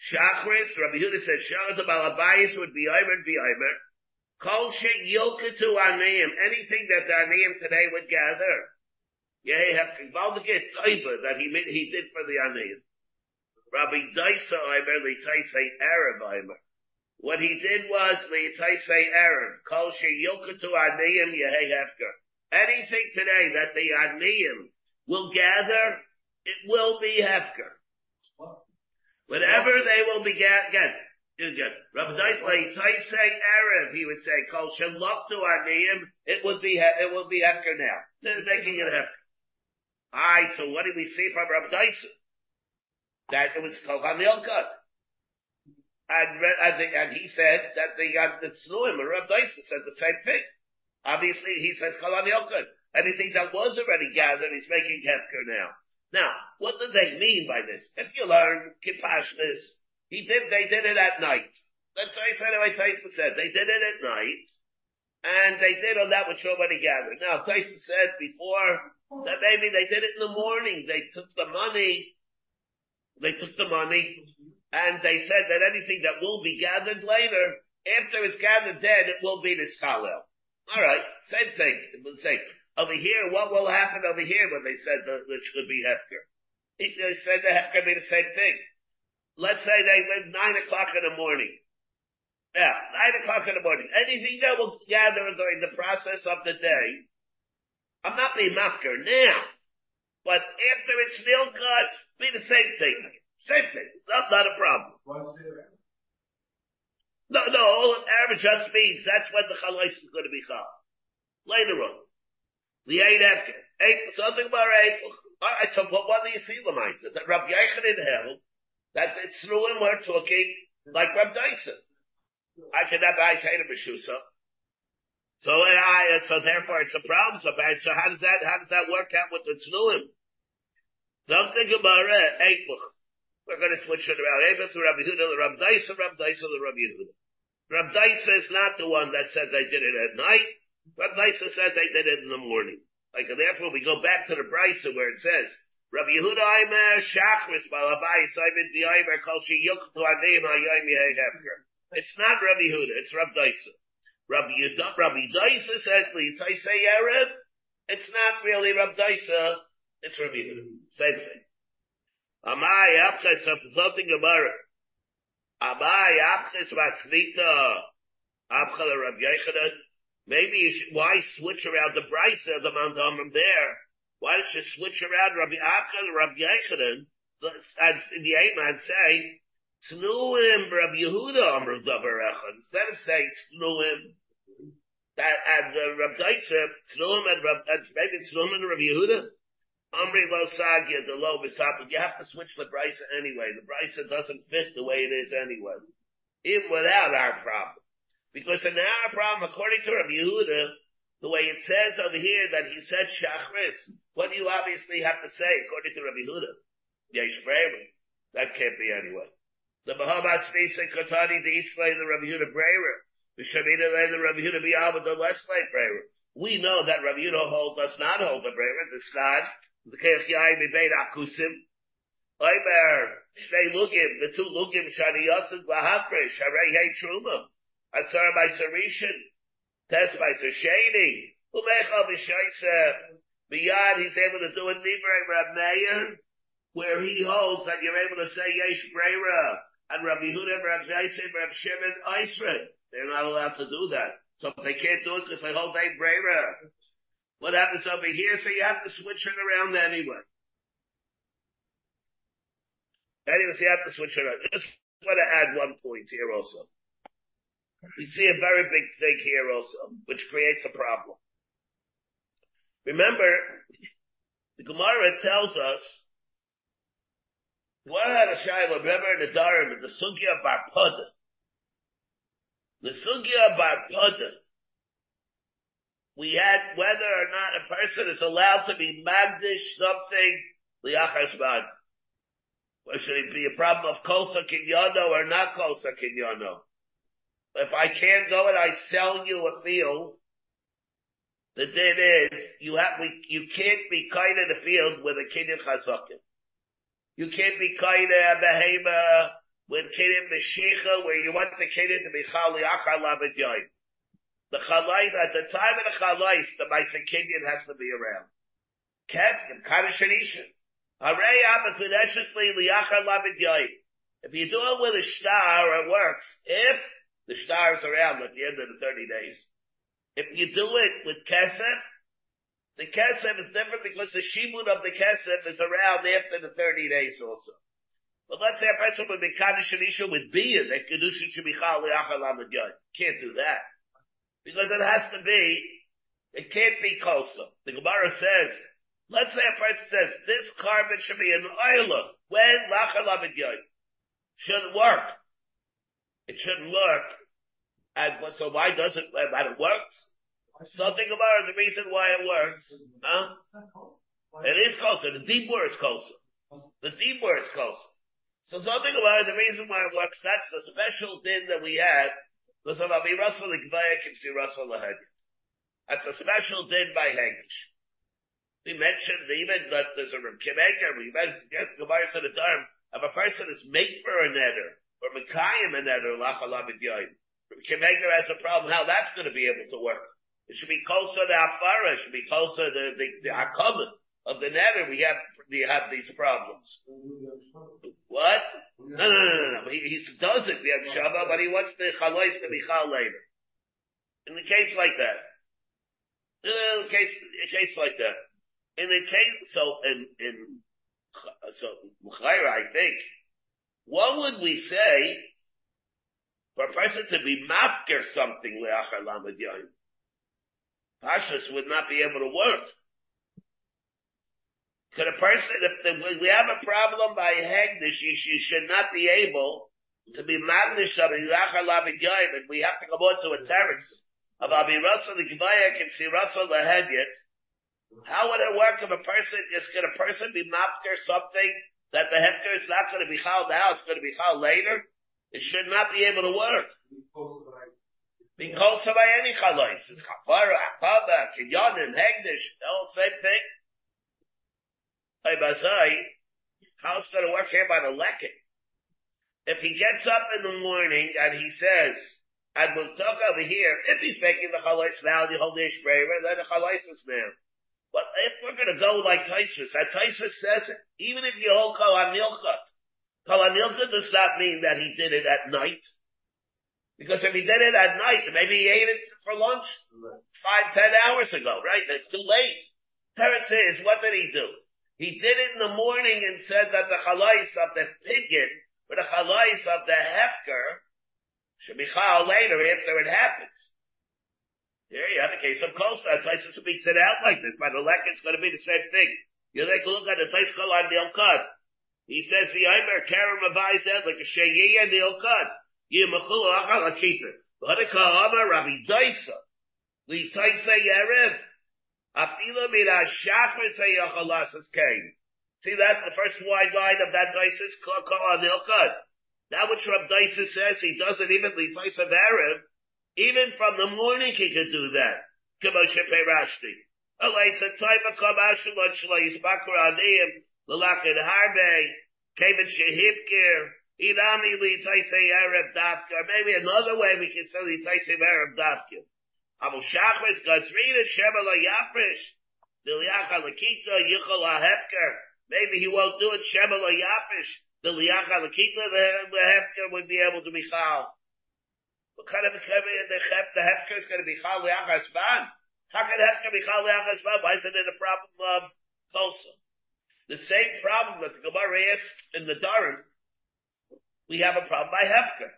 Shachris, Rabbi Yehuda said, Shachris the Balabayas would be Aymer and be Aymer. Kol Shek Yilkatu Aniyim, anything that the Aniyim today would gather. Yeah, have Kivaldiket Taiva that he he did for the Aniyim. Rabbi Daisa Aymer, Litaisei Arab Aymer. What he did was Litaisei Arab. Kol Shek Yilkatu Aniyim Yehei Hefker. Anything today that the Aniyim will gather, it will be Hefker. Whatever they will be get, get, get. Rabbi Daitley, Taisei he would say, Kol Shaloktu Aniyim, it would be, it will be Hefker now. They're making it Hefker. Aye, so what did we see from Rabbi Dyson? That it was Kol HaNilkat. And, and, and he said that the, uh, the Tznuim, and Rabbi Dyson said the same thing. Obviously, he says Kol HaNilkat. Anything that was already gathered, he's making Hefker now. Now, what do they mean by this? If you learn Kipashnis, he did, they did it at night. That's what I said, what Tyson said. They did it at night, and they did on that which already gathered. Now, Tyson said before that maybe they did it in the morning. They took the money, they took the money, and they said that anything that will be gathered later, after it's gathered then, it will be this. Alright, same thing. Say, over here, what will happen over here when they said that it should be Hefker? They said the Hefker be the same thing. Let's say they went nine o'clock in the morning. Yeah, nine o'clock in the morning. Anything that will gather during the process of the day, I'm not being Mafker now, but after it's milk cut, be the same thing. Same thing. Not, not a problem. No, no, all average just means that's when the chalais is going to be chal. Later on. The eight after. Eight, something about eight. Alright, so what, what do you see, Lamaisa? That Rabbi Yechon held that it's through him we're talking like Rabbi Dyson. I cannot buy Tatum Meshusa. So I, so therefore it's a problem. So, so how does that, how does that work out with the Tznuim? Something about. Eight, we're going to switch it around. Eight to Rabbi Yehuda, Rabbi Dyson, Rabbi Dyson, Rabbi Yehuda. Rabbi Dyson is not the one that said they did it at night. Rabbi Dyson says they did it in the morning. Like, therefore we go back to the Brisa where it says, Rabbi Yehuda Aimer, Shachris, Balabai, Simon the Aimer, Kol Shi Yuktu Adim Hayim Hefker. It's not Rabbi Yehuda, it's Rabbi Dyson. Rabbi Yehuda, Rabbi Dyson says, Li Taisei Erev, it's not really Rabbi Dyson, it's Rabbi Yehuda. Same thing. Amai of something Gemara. Amai Apches Vatzvita. Abchal Rabbi Yechanan. Maybe you should, why switch around the Brisa, the Mount Amram there? Why don't you switch around Rabbi Abchal and Rabbi Yechanan? And the Eiman say, Tznuim Rabbi Yehuda Amr Davar Instead of saying Tznuim, that, and uh, Rabbi Deitzer, Tznuim and Rabbi, maybe Tznuim and Rabbi Yehuda, Amri lo sagya, the low besapik. You have to switch the brisa anyway. The brisa doesn't fit the way it is anyway. Even without our problem. Because in our problem, according to Rabbi Yehuda, the way it says over here that he said shachris, what do you obviously have to say according to Rabbi Yehuda? Yesh Bremer. That can't be anyway. The Muhammad Stisa Katani, the Islay, the Rabbi Yehuda Bremer. The Shamina, lay the Rabbi Yehuda Biyama, the Leslie Bremer. We know that Rabbi Yehuda hold, does not hold the Bremer, the Stad, the Keich Yai Mibeit Akusim. Oimer, Shnei Lugim, the two Lugim, Shani Yosef, Lahafre, Sharei Hei Truma, Asar by Sarishan, Test by Sashani, Umechal B'Shaisa, Beyond, he's able to do a Nibra Rab where he holds that you're able to say Yesh Breira, and Rabbi Yehuda, Rabbi Zaysin, Rabbi Shimon, Eisred. They're not allowed to do that. So they can't do it because they hold Ein Breira, what happens over here? So you have to switch it around anyway. Anyways, you have to switch it around. Just want to add one point here also. We see a very big thing here also, which creates a problem. Remember, the Gemara tells us, what had a Shiloh, remember in the Dharam, the Sugya Bar Pada. The Sugya Bar Pada, we had whether or not a person is allowed to be magdish something liachas man. Or should it be a problem of kosa kinyano or not kosa kinyano? If I can't go and I sell you a field, the thing is, you have, we, you can't be kind of the field with a kinyan chazakim. You can't be kind of a behema with kinyan meshicha where you want the kinyan to be chali achalav the chalais, at the time of the chalais, the Maisa Kinyan has to be around. Keskim, Kadishanishan. Harei Abakudeshesli Yoim. If you do it with a star, it works. If the star is around at the end of the 30 days. If you do it with Kesef, the Kesef is different because the Shimun of the Kesef is around after the 30 days also. But let's say a person would be Kaddish with Biyah, that Kedushin should be Chal Lamed Can't do that. Because it has to be, it can't be kosa. The Gemara says, let's say a person says, this carbon should be an oiler. When lachalavid Shouldn't work. It shouldn't work. And so why does it, when it works? So think about the reason why it works. Huh? It is closer. The deep word is closer. The deep word is closer. So something about the reason why it works, that's the special din that we have that's a special din by Hengish. We mentioned even that there's a Kimeger, we mentioned, yes, Gemara term, if a person is made for a netter, or Mekayim a netter, Lachalabid Yoim. Kimeger has a problem how that's going to be able to work. It should be closer to Afara, it should be closer to the, the Akaman of the netter, we have, we have these problems. What? No, no, no, no, no. He, he does it, have Shava, but he wants the Chalais to be Chal later. In the case like that. In a case, a case like that. In a case, so, in, in, so, I think, what would we say for a person to be mafker something, Leachar Lamed Yayim? Pashas would not be able to work. Could a person, if the, we have a problem by Hegdish, you, you should not be able to be magnish of and we have to go on to a terrace of Abi Russell the Gvaya can see Russell the Hedyet. How would it work if a person is could a person be mafker something that the hefker is not going to be chal now, it's going to be chal later? It should not be able to work. Because of any chalais. It's kafara, akaba, kinyanin, hegdish, all the same thing. How it's going to work here by the lekking? If he gets up in the morning and he says, and we'll talk over here, if he's making the chalais now, the whole dish then the chalais is now. But if we're going to go like Taisus, and Taisus says it, even if you hold Kol HaNilchot, Kol does not mean that he did it at night. Because if he did it at night, maybe he ate it for lunch five, ten hours ago, right? That's too late. Teretz is, what did he do? He did it in the morning and said that the chalais of the pidyon, or the chalais of the hefker, should be chal later after it happens. Here you have a case of kosa. Places speaks it out like this. By the lek, it's going to be the same thing. You take a look at the place called on the Elkad. He says the Aimer Karen Mavai like a Sheyi and the Elkad. Yimachul Achal Akita. Vadika Amar Rabbi Daisa. Li Taisa Yerev. Afila Mira Shachar Sayachalasas Kain. See that? The first wide line of that is called on the Elkad. That which Rabbi Daisa says, he doesn't even Li Taisa Erev. Even from the morning he could do that. Maybe another way we can say Li Arab Dafka. Abu Shachris Gazrin and Shema La Yaprish, Diliacha Lakita, Yichel Hefker, maybe he won't do it Shema La Yaprish, Diliacha Lakita, the Hefker would be able to be Chal. What kind of a the Hefker is going to be Chal Liachas Ban? How can Hefker be Chal Leachas Why isn't it a problem of Tulsa? The same problem that the Gemara asked in the Dharam, we have a problem by Hefker.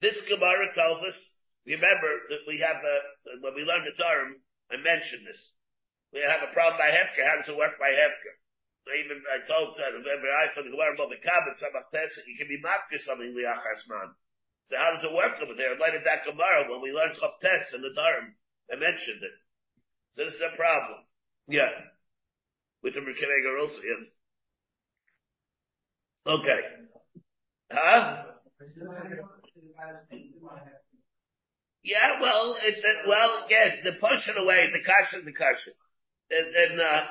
This Gemara tells us, remember that we have a, when we learned the Dharam, I mentioned this. We have a problem by Hefker. How does it work by Hefker? I even, I told, uh, remember, I for the Gemara about the Kabbat, you can be mafka something Leachas Man. So how does it work over there? Later that Gemara, when we learned Chavtes in the Dharam, I mentioned it. So this is a problem. Yeah. With the Merkevega also, yeah. Okay. Huh? Yeah, well, it's, uh, well, yeah, the pushing away, the kasha, the kasha. And, and, uh,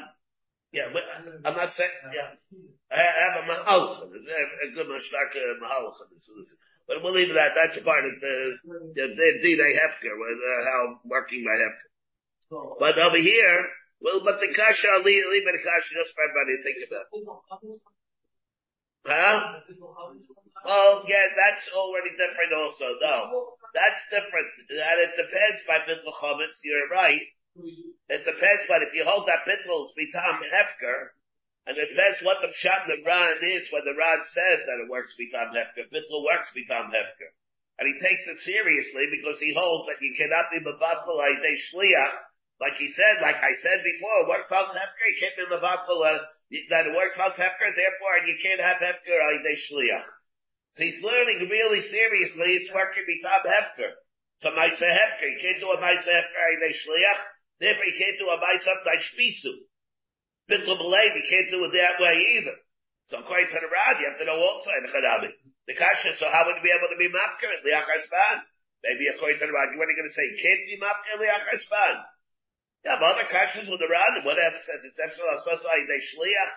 yeah, but I'm not saying, yeah. I have a mahal, a good mashtaka mahal But we'll leave that. That's part of the, the, the D-Day Hefker, uh, how working my Hefker. But over here, well, but the kasha, I'll leave, leave a kasha just for everybody to think about. Huh? Well, yeah, that's already different also. No, that's different. And it depends by chametz. You're right. It depends, but if you hold that bittul is bitam hefker, and it depends what the pshat the Ran is when the Ran says that it works bitam hefker. Bittul works bitam hefker. And he takes it seriously because he holds that you cannot be mevatel aydei shliach, like he said, like I said before, it works out hefker, you can't be mevatel that it works out hefker, therefore you can't have hefker aydei shliach. So he's learning really seriously, it's working bitam hefker. So Maisa hefker, you can't do a Maisa hefker aydei shliach, therefore you can't do a Maisa shpisu. Bittul B'lev, you can't do it that way either. So according to the Ran, you have to know also in the Chadabi. The Kasha, so how would you be able to be mafker at Liachar Span? Maybe according to the Ran, what are you going to say? You can't be mafker at Liachar Span. Yeah, but other Kashas with the Ran, what happens at the Tzefsel Asosai, they Shliach?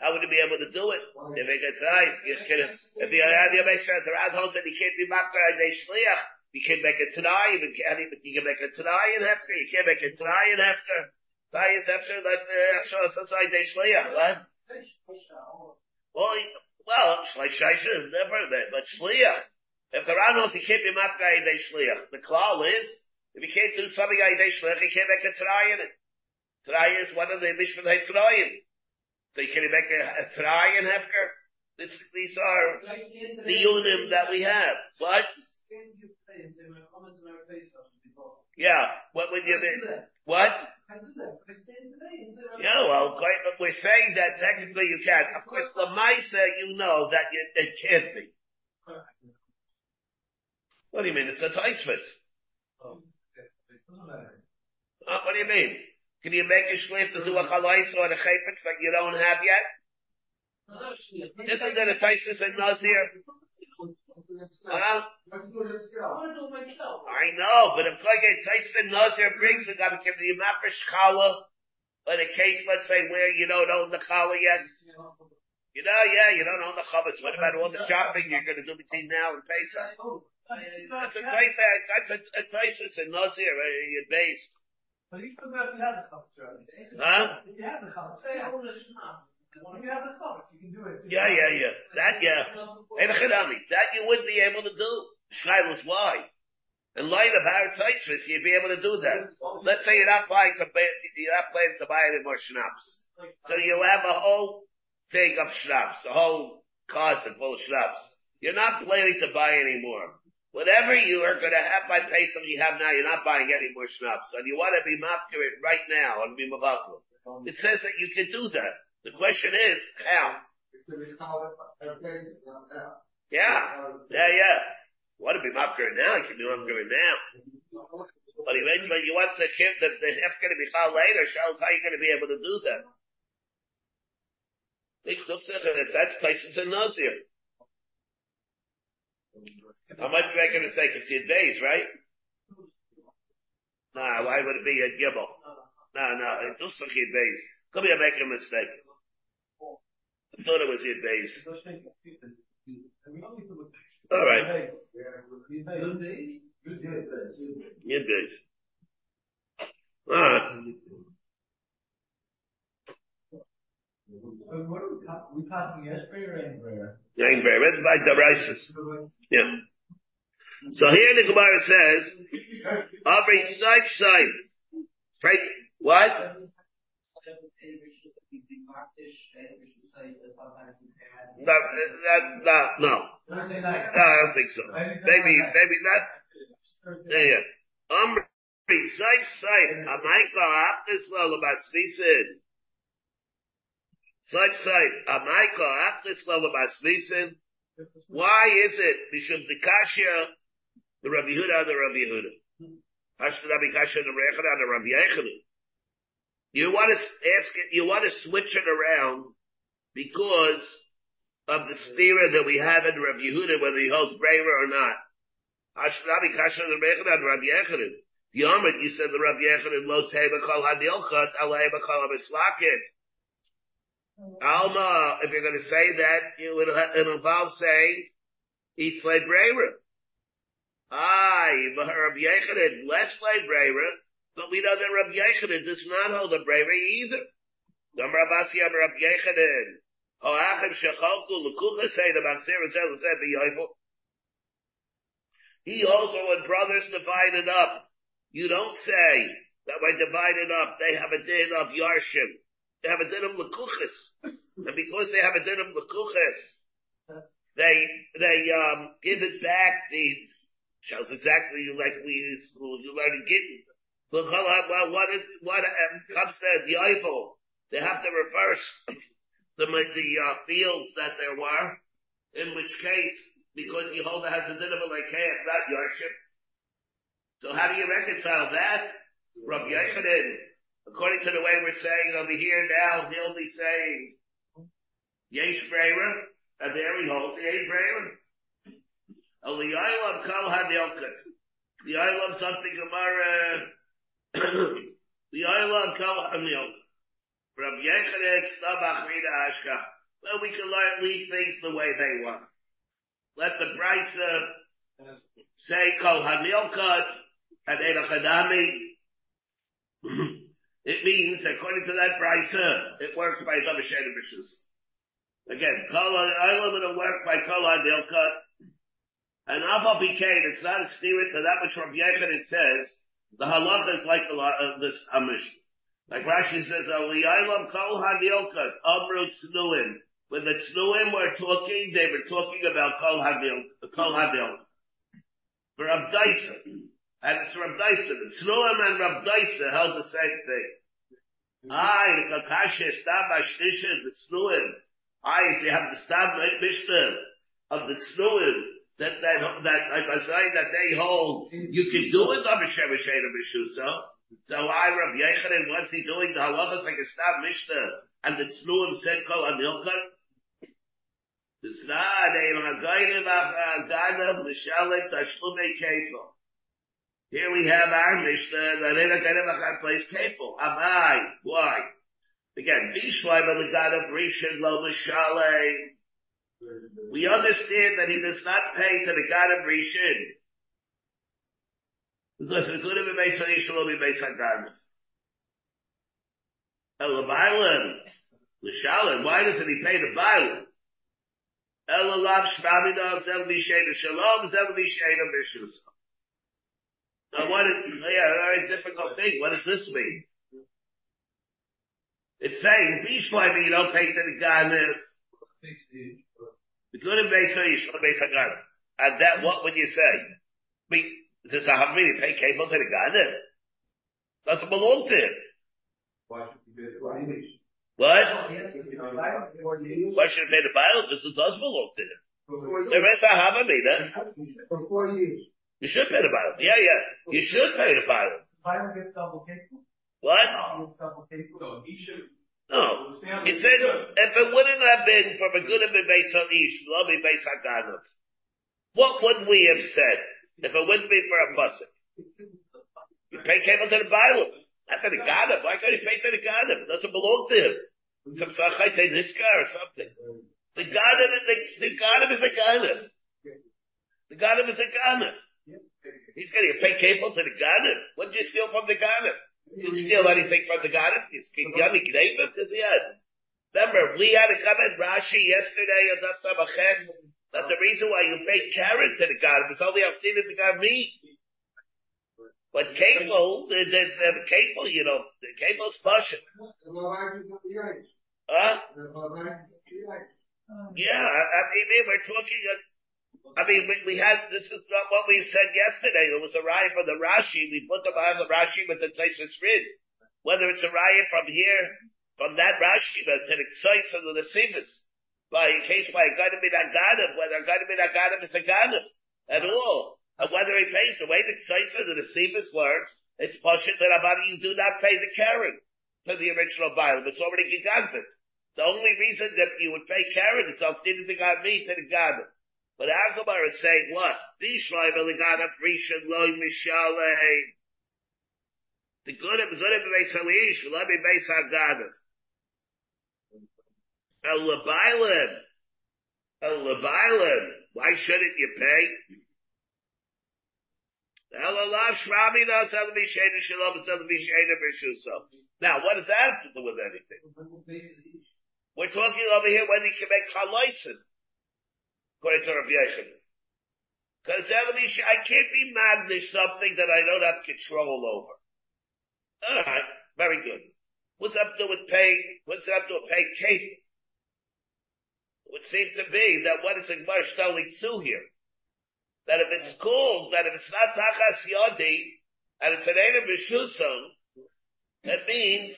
How would you be able to do it? If right, you can, if you have make sure the Ran holds that you can't be mafker at Shliach, you can make even can you can make it tonight in Hefker, you can't make it tonight in Hefker. Tonight is Hefker, that, uh, Asosai, they Shliach, right? Well, well, Shliach is never there, but Shliach. If the Ran knows he can't be mafka they Shliach, the klal is, if he can't do something they Shliach, he can't make a try in it. Try is one of the Mishvan Haytzrayim. So you can make a, a try in Hefker. This, these are the unim that we have. What? Yeah, what would you mean? What? Yeah, well, we're saying that technically you can. Of course, the Maisa, you know that it, it can't be. What do you mean? It's a Taisvis. Uh, what do you mean? Can you make a shlif to do a chalais or a chayfetz that you don't have yet? Isn't that a Taisvis and Nazir? Huh? I know, but if like a Tyson Nazir brings it, I'm giving you mafish challah, but a case, let's say, where you don't own the challah yet. You know, yeah, you don't own the chametz. What about all the shopping you're going to do between now and Pesach? That's a Tyson, that's a, a Tyson and Nazir, uh, you're based. But you still have to have the chametz already. Huh? You have the chametz, you have the chametz, you can do it. Yeah, yeah, yeah. That, yeah. That you would be able to do. Shailos, why? In light of our Taisvis, you'd be able to do that. Let's say you're not planning to buy, you're not planning to buy any more schnapps. So you have a whole thing of schnapps, a whole closet full of schnapps. You're not planning to buy any more. Whatever you are going to have by Pesach you have now, you're not buying any more schnapps. And you want to be mafkirit right now and be mavakul. It says that you can do that. The question is, how? Yeah. Yeah, yeah. What to be mafkir it now, you can be mafkir it now. But eventually you want the kid, the, the F going to be chal later, shows how you're going to be able to do that. That that's places in Nazir. How much am I going to say? It's your days, right? Nah, why would it be a gibble? No, no, it your days. Could be I'm making a mistake. I thought it was your days. All right. Your days. All right. What are we, pa- we passing yesterday or anywhere? Yain Bear, read by the Rices. Yeah. So here the Gemara says, Avri Saif Saif. Right? What? No, that, that, no. Thursday night. No, I don't think so. Maybe, maybe not. Yeah, yeah. Amri Saif Saif. Amaika Aftis Lala Basvisin. Saif Saif. Amaika Aftis Lala Basvisin. Why is it Mishum Dikashia, the Rabbi Yehuda, the Rabbi Yehuda? Hashta Rabbi Kashia, the Rabbi Yehuda, the Rabbi Yehuda. You want to ask it, you want to switch it around because of the stira that we have in Rabbi Yehuda, whether he holds braver or not. Rabbi Kashia, the Rabbi Yehuda, the Amrit, you said the Rabbi Yehuda, Lo Teba Kol Hadilchat, Alei Bakol Abislakit. Alma, if you're going to say that, it would it involves saying Islay Breira. Aye, but Rabbi Yechanan less play Breira, but we know that Rabbi Yechanan does not hold a Breira either. Rabasi Am Rabbi Yechanan. Hoachim Shechalku say the Maksir Zel said the Yoifel. He also when brothers divided up, you don't say that when divided up they have a din of Yarshim. They have a din of Lekuchas. <laughs> And because they have a din of Lekuchas, they, they, um, give it back the, shows exactly like we, you learn in Gittin. Look, what, what, what, um, comes to the Eiffel, they have to reverse the, the, uh, fields that there were, in which case, because Yehovah has a din of a Lekeh, not Yarship. So how do you reconcile that? Rabbi Yechanan, according to the way we're saying over here now, he'll be saying, Yesh Breira, and there we hold the Yesh Breira. Eliyalam Kal Hadilkat. The Eilam something Gemara, <coughs> the Eilam Kal Hadilkat. Rabbi Yechanan, Stabach Rida Ashka. Well, we can learn, leave things the way they want. Let the Brisa say Kal Hadilkat, and Elachadami, <clears throat> it means, according to that brisa, it works by David Shedabishus. Again, Kol will work by Kol Adilka. And Abba became, it's not a steer to that which Rabbi Yechanan says, the halacha is like the, uh, this Amish. Like Rashi says, Aliyalam Kol Amru Tznuim. When the Tznuim were talking, they were talking about Kol Hadilka. For Abdaisa. And it's Rab Dyson. Tznuim and Rab Dyson held the same thing. Aye, the Kakasha Stam Ashtisha, the Tznuim. Aye, if you have the Stam Mishnah of the Tznuim, that, that, that, like I say, that they hold, you can do it on Hashem Hashem. So I, Rab Yechanan, what's he doing? The halachas like a Stam Mishnah, and the Tznuim said, Kol Anilkan. It's not, are going to have Tashlumei Kefil. Here we have our Mishnah that in a kind of a place careful. Amai. Why? Again, Bishleim of the God of Rishon Lo Mishale. We understand that he does not pay to the God of Rishon. Because it could have been based on will be based on garment. Elabailim. L'shalem. Why doesn't he pay the Bailim? Elalav Shmamina Zel Mishaina Shalom Zel Mishaina Mishusah. Now what is, yeah, a very difficult thing. What does this mean? It's saying, Bishleim, you don't pay to the Ganef. The good of Mesa, you should Mesa Ganef. And that, what would you say? We, does the Havmini pay cable to the Ganef? Doesn't belong er to him. Why should you pay the What? Why should he pay the Baal? This is- does belong to him. The rest of Havamina, For four years. you should pay the Baal. Yeah, yeah. You should pay the Baal. Final gets double cake. What? Gets double cake. No, he should. No. It said, if it wouldn't have been from a good of a base of Ish, lovely base Haganov, what would we have said if it wouldn't be for a pasuk? You pay cable to the Bible, not to the Ganav. Why can't you pay to the Ganav? It doesn't belong to him. Some Sachai Niska or something. The Ganav is the, the Ganav is a Ganav. The Ganav is a Ganav. He's going to pay cable to the Ganav. What did you steal from the Ganav? You didn't steal anything from the Ganav. He's Yanni Gneva because he. Remember, we had a comment Rashi yesterday on Daf Samaches. That's the reason why you pay Karen to the god. It's only I've seen it the god me. But cable, the, the, the cable, you know, the cable's pushing. Huh? Yeah, I, I mean, we're talking, I mean, we, we had, this is not what we said yesterday. It was a riot from the Rashi. We put the on the Rashi with the Taisus Rid. Whether it's a riot from here, from that Rashi, to the Ksais and the Nesivis, by in case by a Gadav bin Agadav, whether a Gadav bin Agadav is a Gadav at uh-huh. all. And whether he pays the way the Ksais and the Nesivis learned, it's Pashit that about you do not pay the Karen to the original Bible. It's already gigantic. The only reason that you would pay Karen is if didn't got me to the Gadav. But Agamar is saying what? Bishleim eligana prisha loy mishalei. The good of good of beis halish, let me beis hagadav. El lebailim. El lebailim. Why shouldn't you pay? Now, what does that have to do with anything? We're talking over here when you can make chaloitzin according to Rabbi. Because I can't be mad to something that I don't have control over. Alright, very good. What's up to do with paying, what's up to with paying? It would seem to be that what is Igmar telling to here? That if it's called, that if it's not Tachas Yodi, and it's an Eda B'Shuson, it means,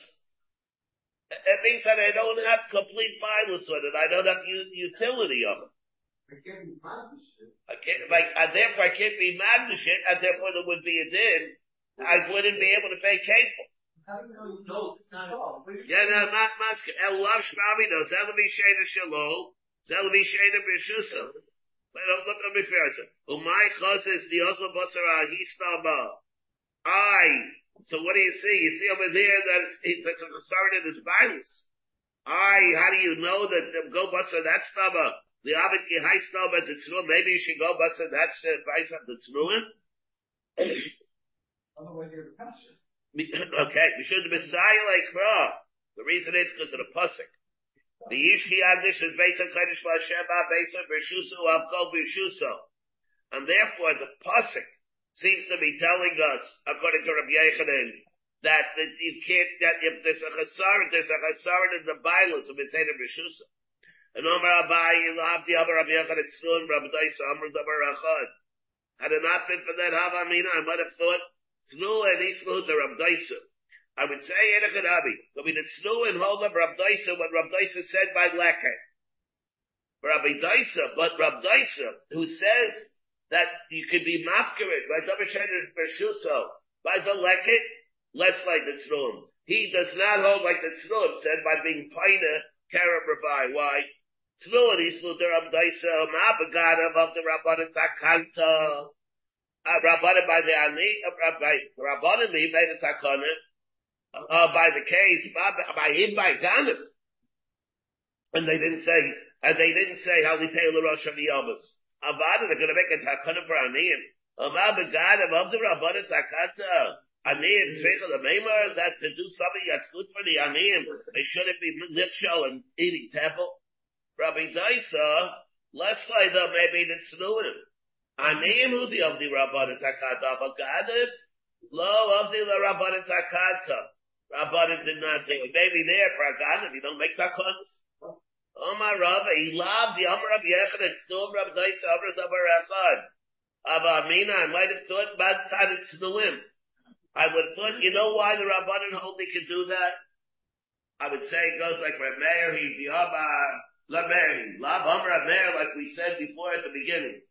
it means that I don't have complete violence with it. I don't have u- utility of it. I can't, be magnish I can't, like, and therefore I can't be mad to shit, and therefore there would be a din. I wouldn't be able to pay kefil. How do you know you know it's not at all? Yeah, no, not mask. El lav shmami no. Zel mi shayna shalo. Shayna look, let me it. Umay choses the basara. I. So what do you see? You see over there that it's, it's a concern in his violence. I. How do you know that the go basara that's nama? The Abed ki haistam at the tznuim. Maybe you should go basara that's the advice of the tznuim. Otherwise you're the pastor. <clears throat> okay, we should be like Ra. The reason is because of the pasuk. The Yishki Agdish is based on Kaddish Lasheba, based on Bershusu, Avkol Bershusu. And therefore the pasuk seems to be telling us, according to Rabbi Yechanan, that, that you can't, that if there's a chasar, there's a chasar in the Bibles of Mitzvah Bershusu. And Omar Abai, the other Rabbi Yechanan, Tzun, Rabbi Daisa, Amr Dabar Achad. Had it not been for that Havamina, I might have thought Tznu and Islu the Rabbi Rabdaisa. I would say Enechadabi. But we did Tznu and hold up Rabdaisa when Rabdaisa said by Leket. Rabbi Daisa, but Rabdaisa, who says that you could be mafkarit by Dabashener Bershuso, by the Leket, less like the Tznuim. He does not hold like the Tznuim said by being Paina, Kerem Ravai. Why? And Islu the Rabdaisa, Ma'abagadav of the Rabbanan Takanta. Uh, Rabbanim by the Ani, uh, by Rabbanim, he takana, uh, by the case, by, by him, by Ganev. And they didn't say, and they didn't say how they tell the Rosh Hashanah. Avada, they're gonna make a takana for Aniyim. Amar Beganev of the Rabbanim Takanta. Aniyim, Tzricha the Meimer, that to do something that's good for the Aniyim, they shouldn't be nifshal and eating temple. Rabbi Daisa, less like them, maybe it's. Aniyim hu the of the Rabbanim Takanta, but Ganev, Lo Avdi La Rabbanan Takadka. Rabbanan did not think, maybe there if you don't make takonas. Omar oh, Rabba, he loved the Amr Rabbi Yechon and still Rabbi Daisa Amr Dabar Echad. Abba Amina, I might have thought Bad Tad Tznulim. I would have thought, you know why the Rabbanan hold they can do that? I would say it goes like Reb Meir, he Diaba La Meir, La Amr Meir, like we said before at the beginning.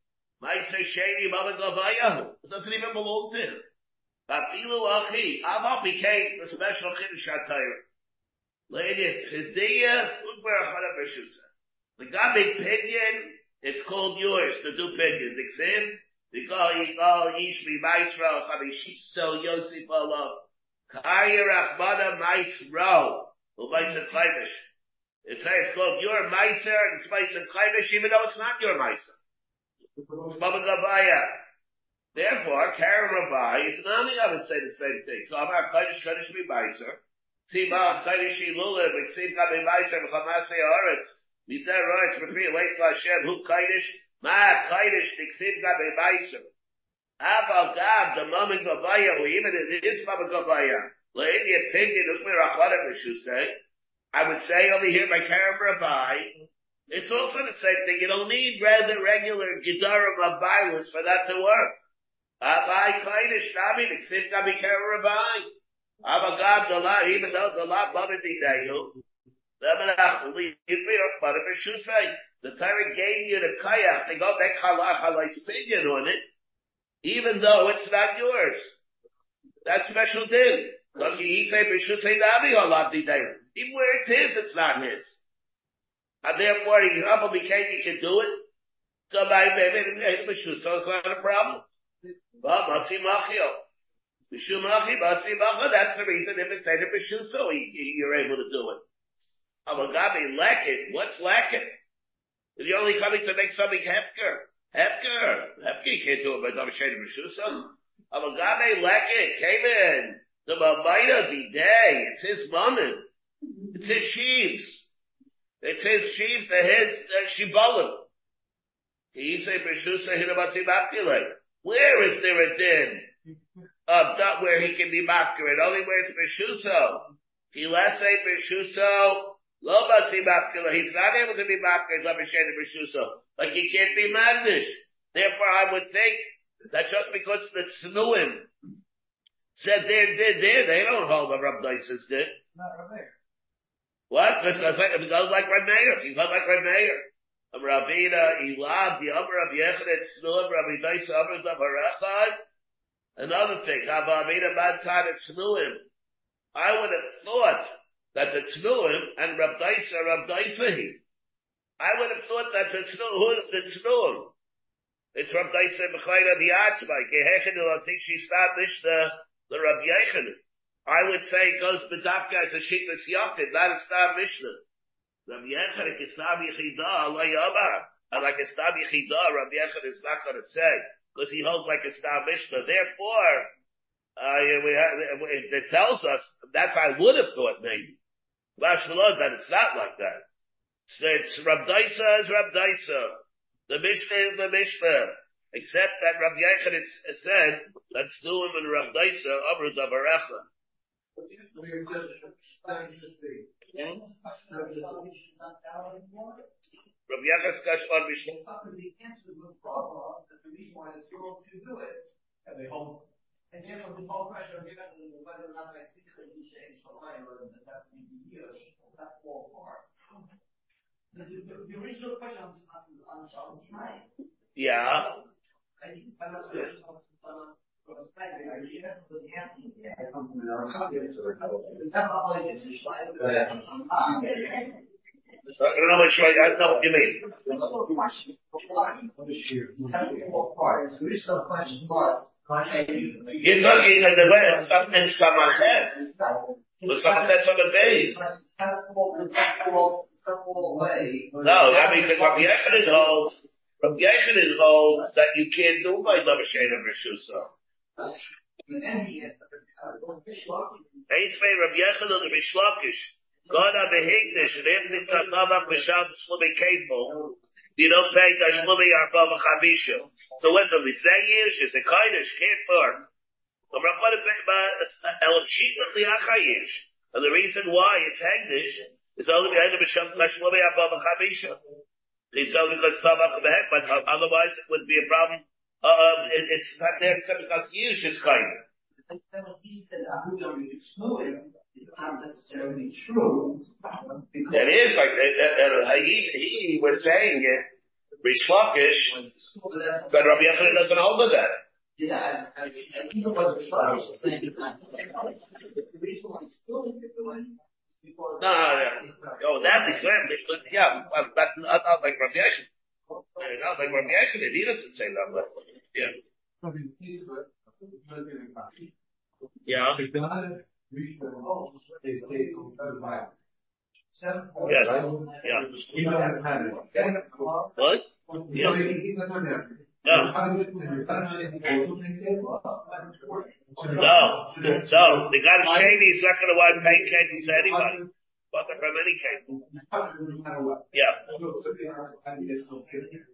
Ma'aser Sheni Baba Gavayahu. It doesn't even belong to him. Afilu Achi, Avah became the special Chiddush HaTorah. Lady Pediya, The Gabi Pidyon, it's called yours to do Pidyon. Dixin, because you call Yishmi Maisro, Chabishitzo Yosef Allah. Kaya Rachmana Maisro, Umaisa Chaimish. It's called your Meiser, and it's Meiser Chaimish, even though it's not your Meiser. It's Baba Gabaya. Therefore, Kerem Ravai is not I would say the same thing. So I'm not Kaddish Kaddish Meiser. Tzima Chaydishi Lulav, Exim Gabi Meiser, V'chamasei Haaretz. Mizeh Roetz, V'chri, Leitz Lashem, Hu Chaydish, Ma Chaydish, Exim Gabi Meiser. Aval Gab, the moment Gavaya, or even it is Baba Gavaya, Le'in Yepinyin, Ukmir Achladam, say. I would say over here by Kerem Ravai, it's also the same thing. You don't need rather regular Gedarim of for that to work. Abai Chaydish, Nabi, Exim Gabi Kerem Ravai. Avagad the la, even though the la baba didayu, the Torah gave you the kayak they got back halach halais opinion on it, even though it's not yours. That's special thing. Look, he say b'shus say halach didayu. Even where it's his, it's not his. And therefore, he probably can, you can do it. So by b'shus, so it's not a problem. That's the reason if it's Seder B'Shuso, you're able to do it. Avagabi, lacking. What's lacking? You're only coming to make something hefker. Hefker. Hefker, you can't do it by Dom Seder B'Shuso. Avagabi, lacking. Came in. The Mamayda, the day. It's his moment. It's his sheaves. It's his sheaves, his uh, shibalim. He say B'Shuso, Hinabatzi Mafkile. Where is there a din? of that where he can be mafkarid, only where it's Meshuso. Kilese Meshuso, lo batzi mafkila. He's not able to be me share Meshuso. Like he can't be magnish. Therefore I would think that just because the Tznuim said they're, they're, they're, they don't hold what Rab Daisis did. Not Rav What? Because like, it goes like Rab Meir. If you go like Rab Meir. Ravina, Elad, the Amr of Yechanet, Tznuim, Rabbi Dais, Amr of Harachad, Another thing, I would have thought that the Tznuim and Rab Daisa, Rab Daisahi. I would have thought that the Tznuim, who is the Tznuim? It's Rab Daisa B'chayna the Atzmai. Gehechin I think she established the, the Rab Yechin. I would say it goes B'dafka as a Shittas Yachid, not a Stab Mishnah. Rab Yechin, Kistab Yechida, Yamar. And like a Stab Yechida, Rab Yechin is not going to say because he holds like a star Mishnah. Therefore, uh, have, it tells us that's I would have thought maybe. Lashmalot that it's not like that. So it's Rab Daisa is Rab Daisa. The Mishnah is the Mishnah. Except that Rab Yechon said that Tznuim and Rab Daisa Amru Davarecha. Rabbi Yachav's Kashmar Mishnah. How could the answer to the problem that the reason why it's wrong to do it? And they hold. And therefore the whole question of whether or not I speak to the saying so high or that that would be years, that fall apart. The, the, the original question on, on, on Shabbos night. Yeah. That's all oh, it is, it's like, So, I don't know which way, I don't know what you mean. The original You're looking at the way of something in someone says. But someone says on the base. No, I mean, because Rabbi Yochanan holds, Rabbi Yochanan holds that you can't do by Lavashen and Rishusa. God on the and the Katava Mishal Shlubi Kepo, you don't pay the Chabisha. So what's the that years is a kindness, can't burn. Uh, and the reason why it's Hagdish is only behind the Misham Kashlomi Abba Chabisha. It's only because Savach Behek, but otherwise it would be a problem. Um, it, it's not there except because Yush is kind. It's not necessarily true. It is like uh, uh, he he was saying it. Reish Lakish, but Rabbi Yochanan doesn't hold to that. Yeah, I, I, I think it was the saying it's not the reason why it's still in the No, no, no. Oh, that's the. But yeah, but not, not like Rabbi Yashin. Not like Rabbi Yashin. He doesn't say that, yeah. Yeah. Yes. Yeah. What? Yeah. No. No. No. The guy is shady. He's not going to want paying cases to anybody. But there are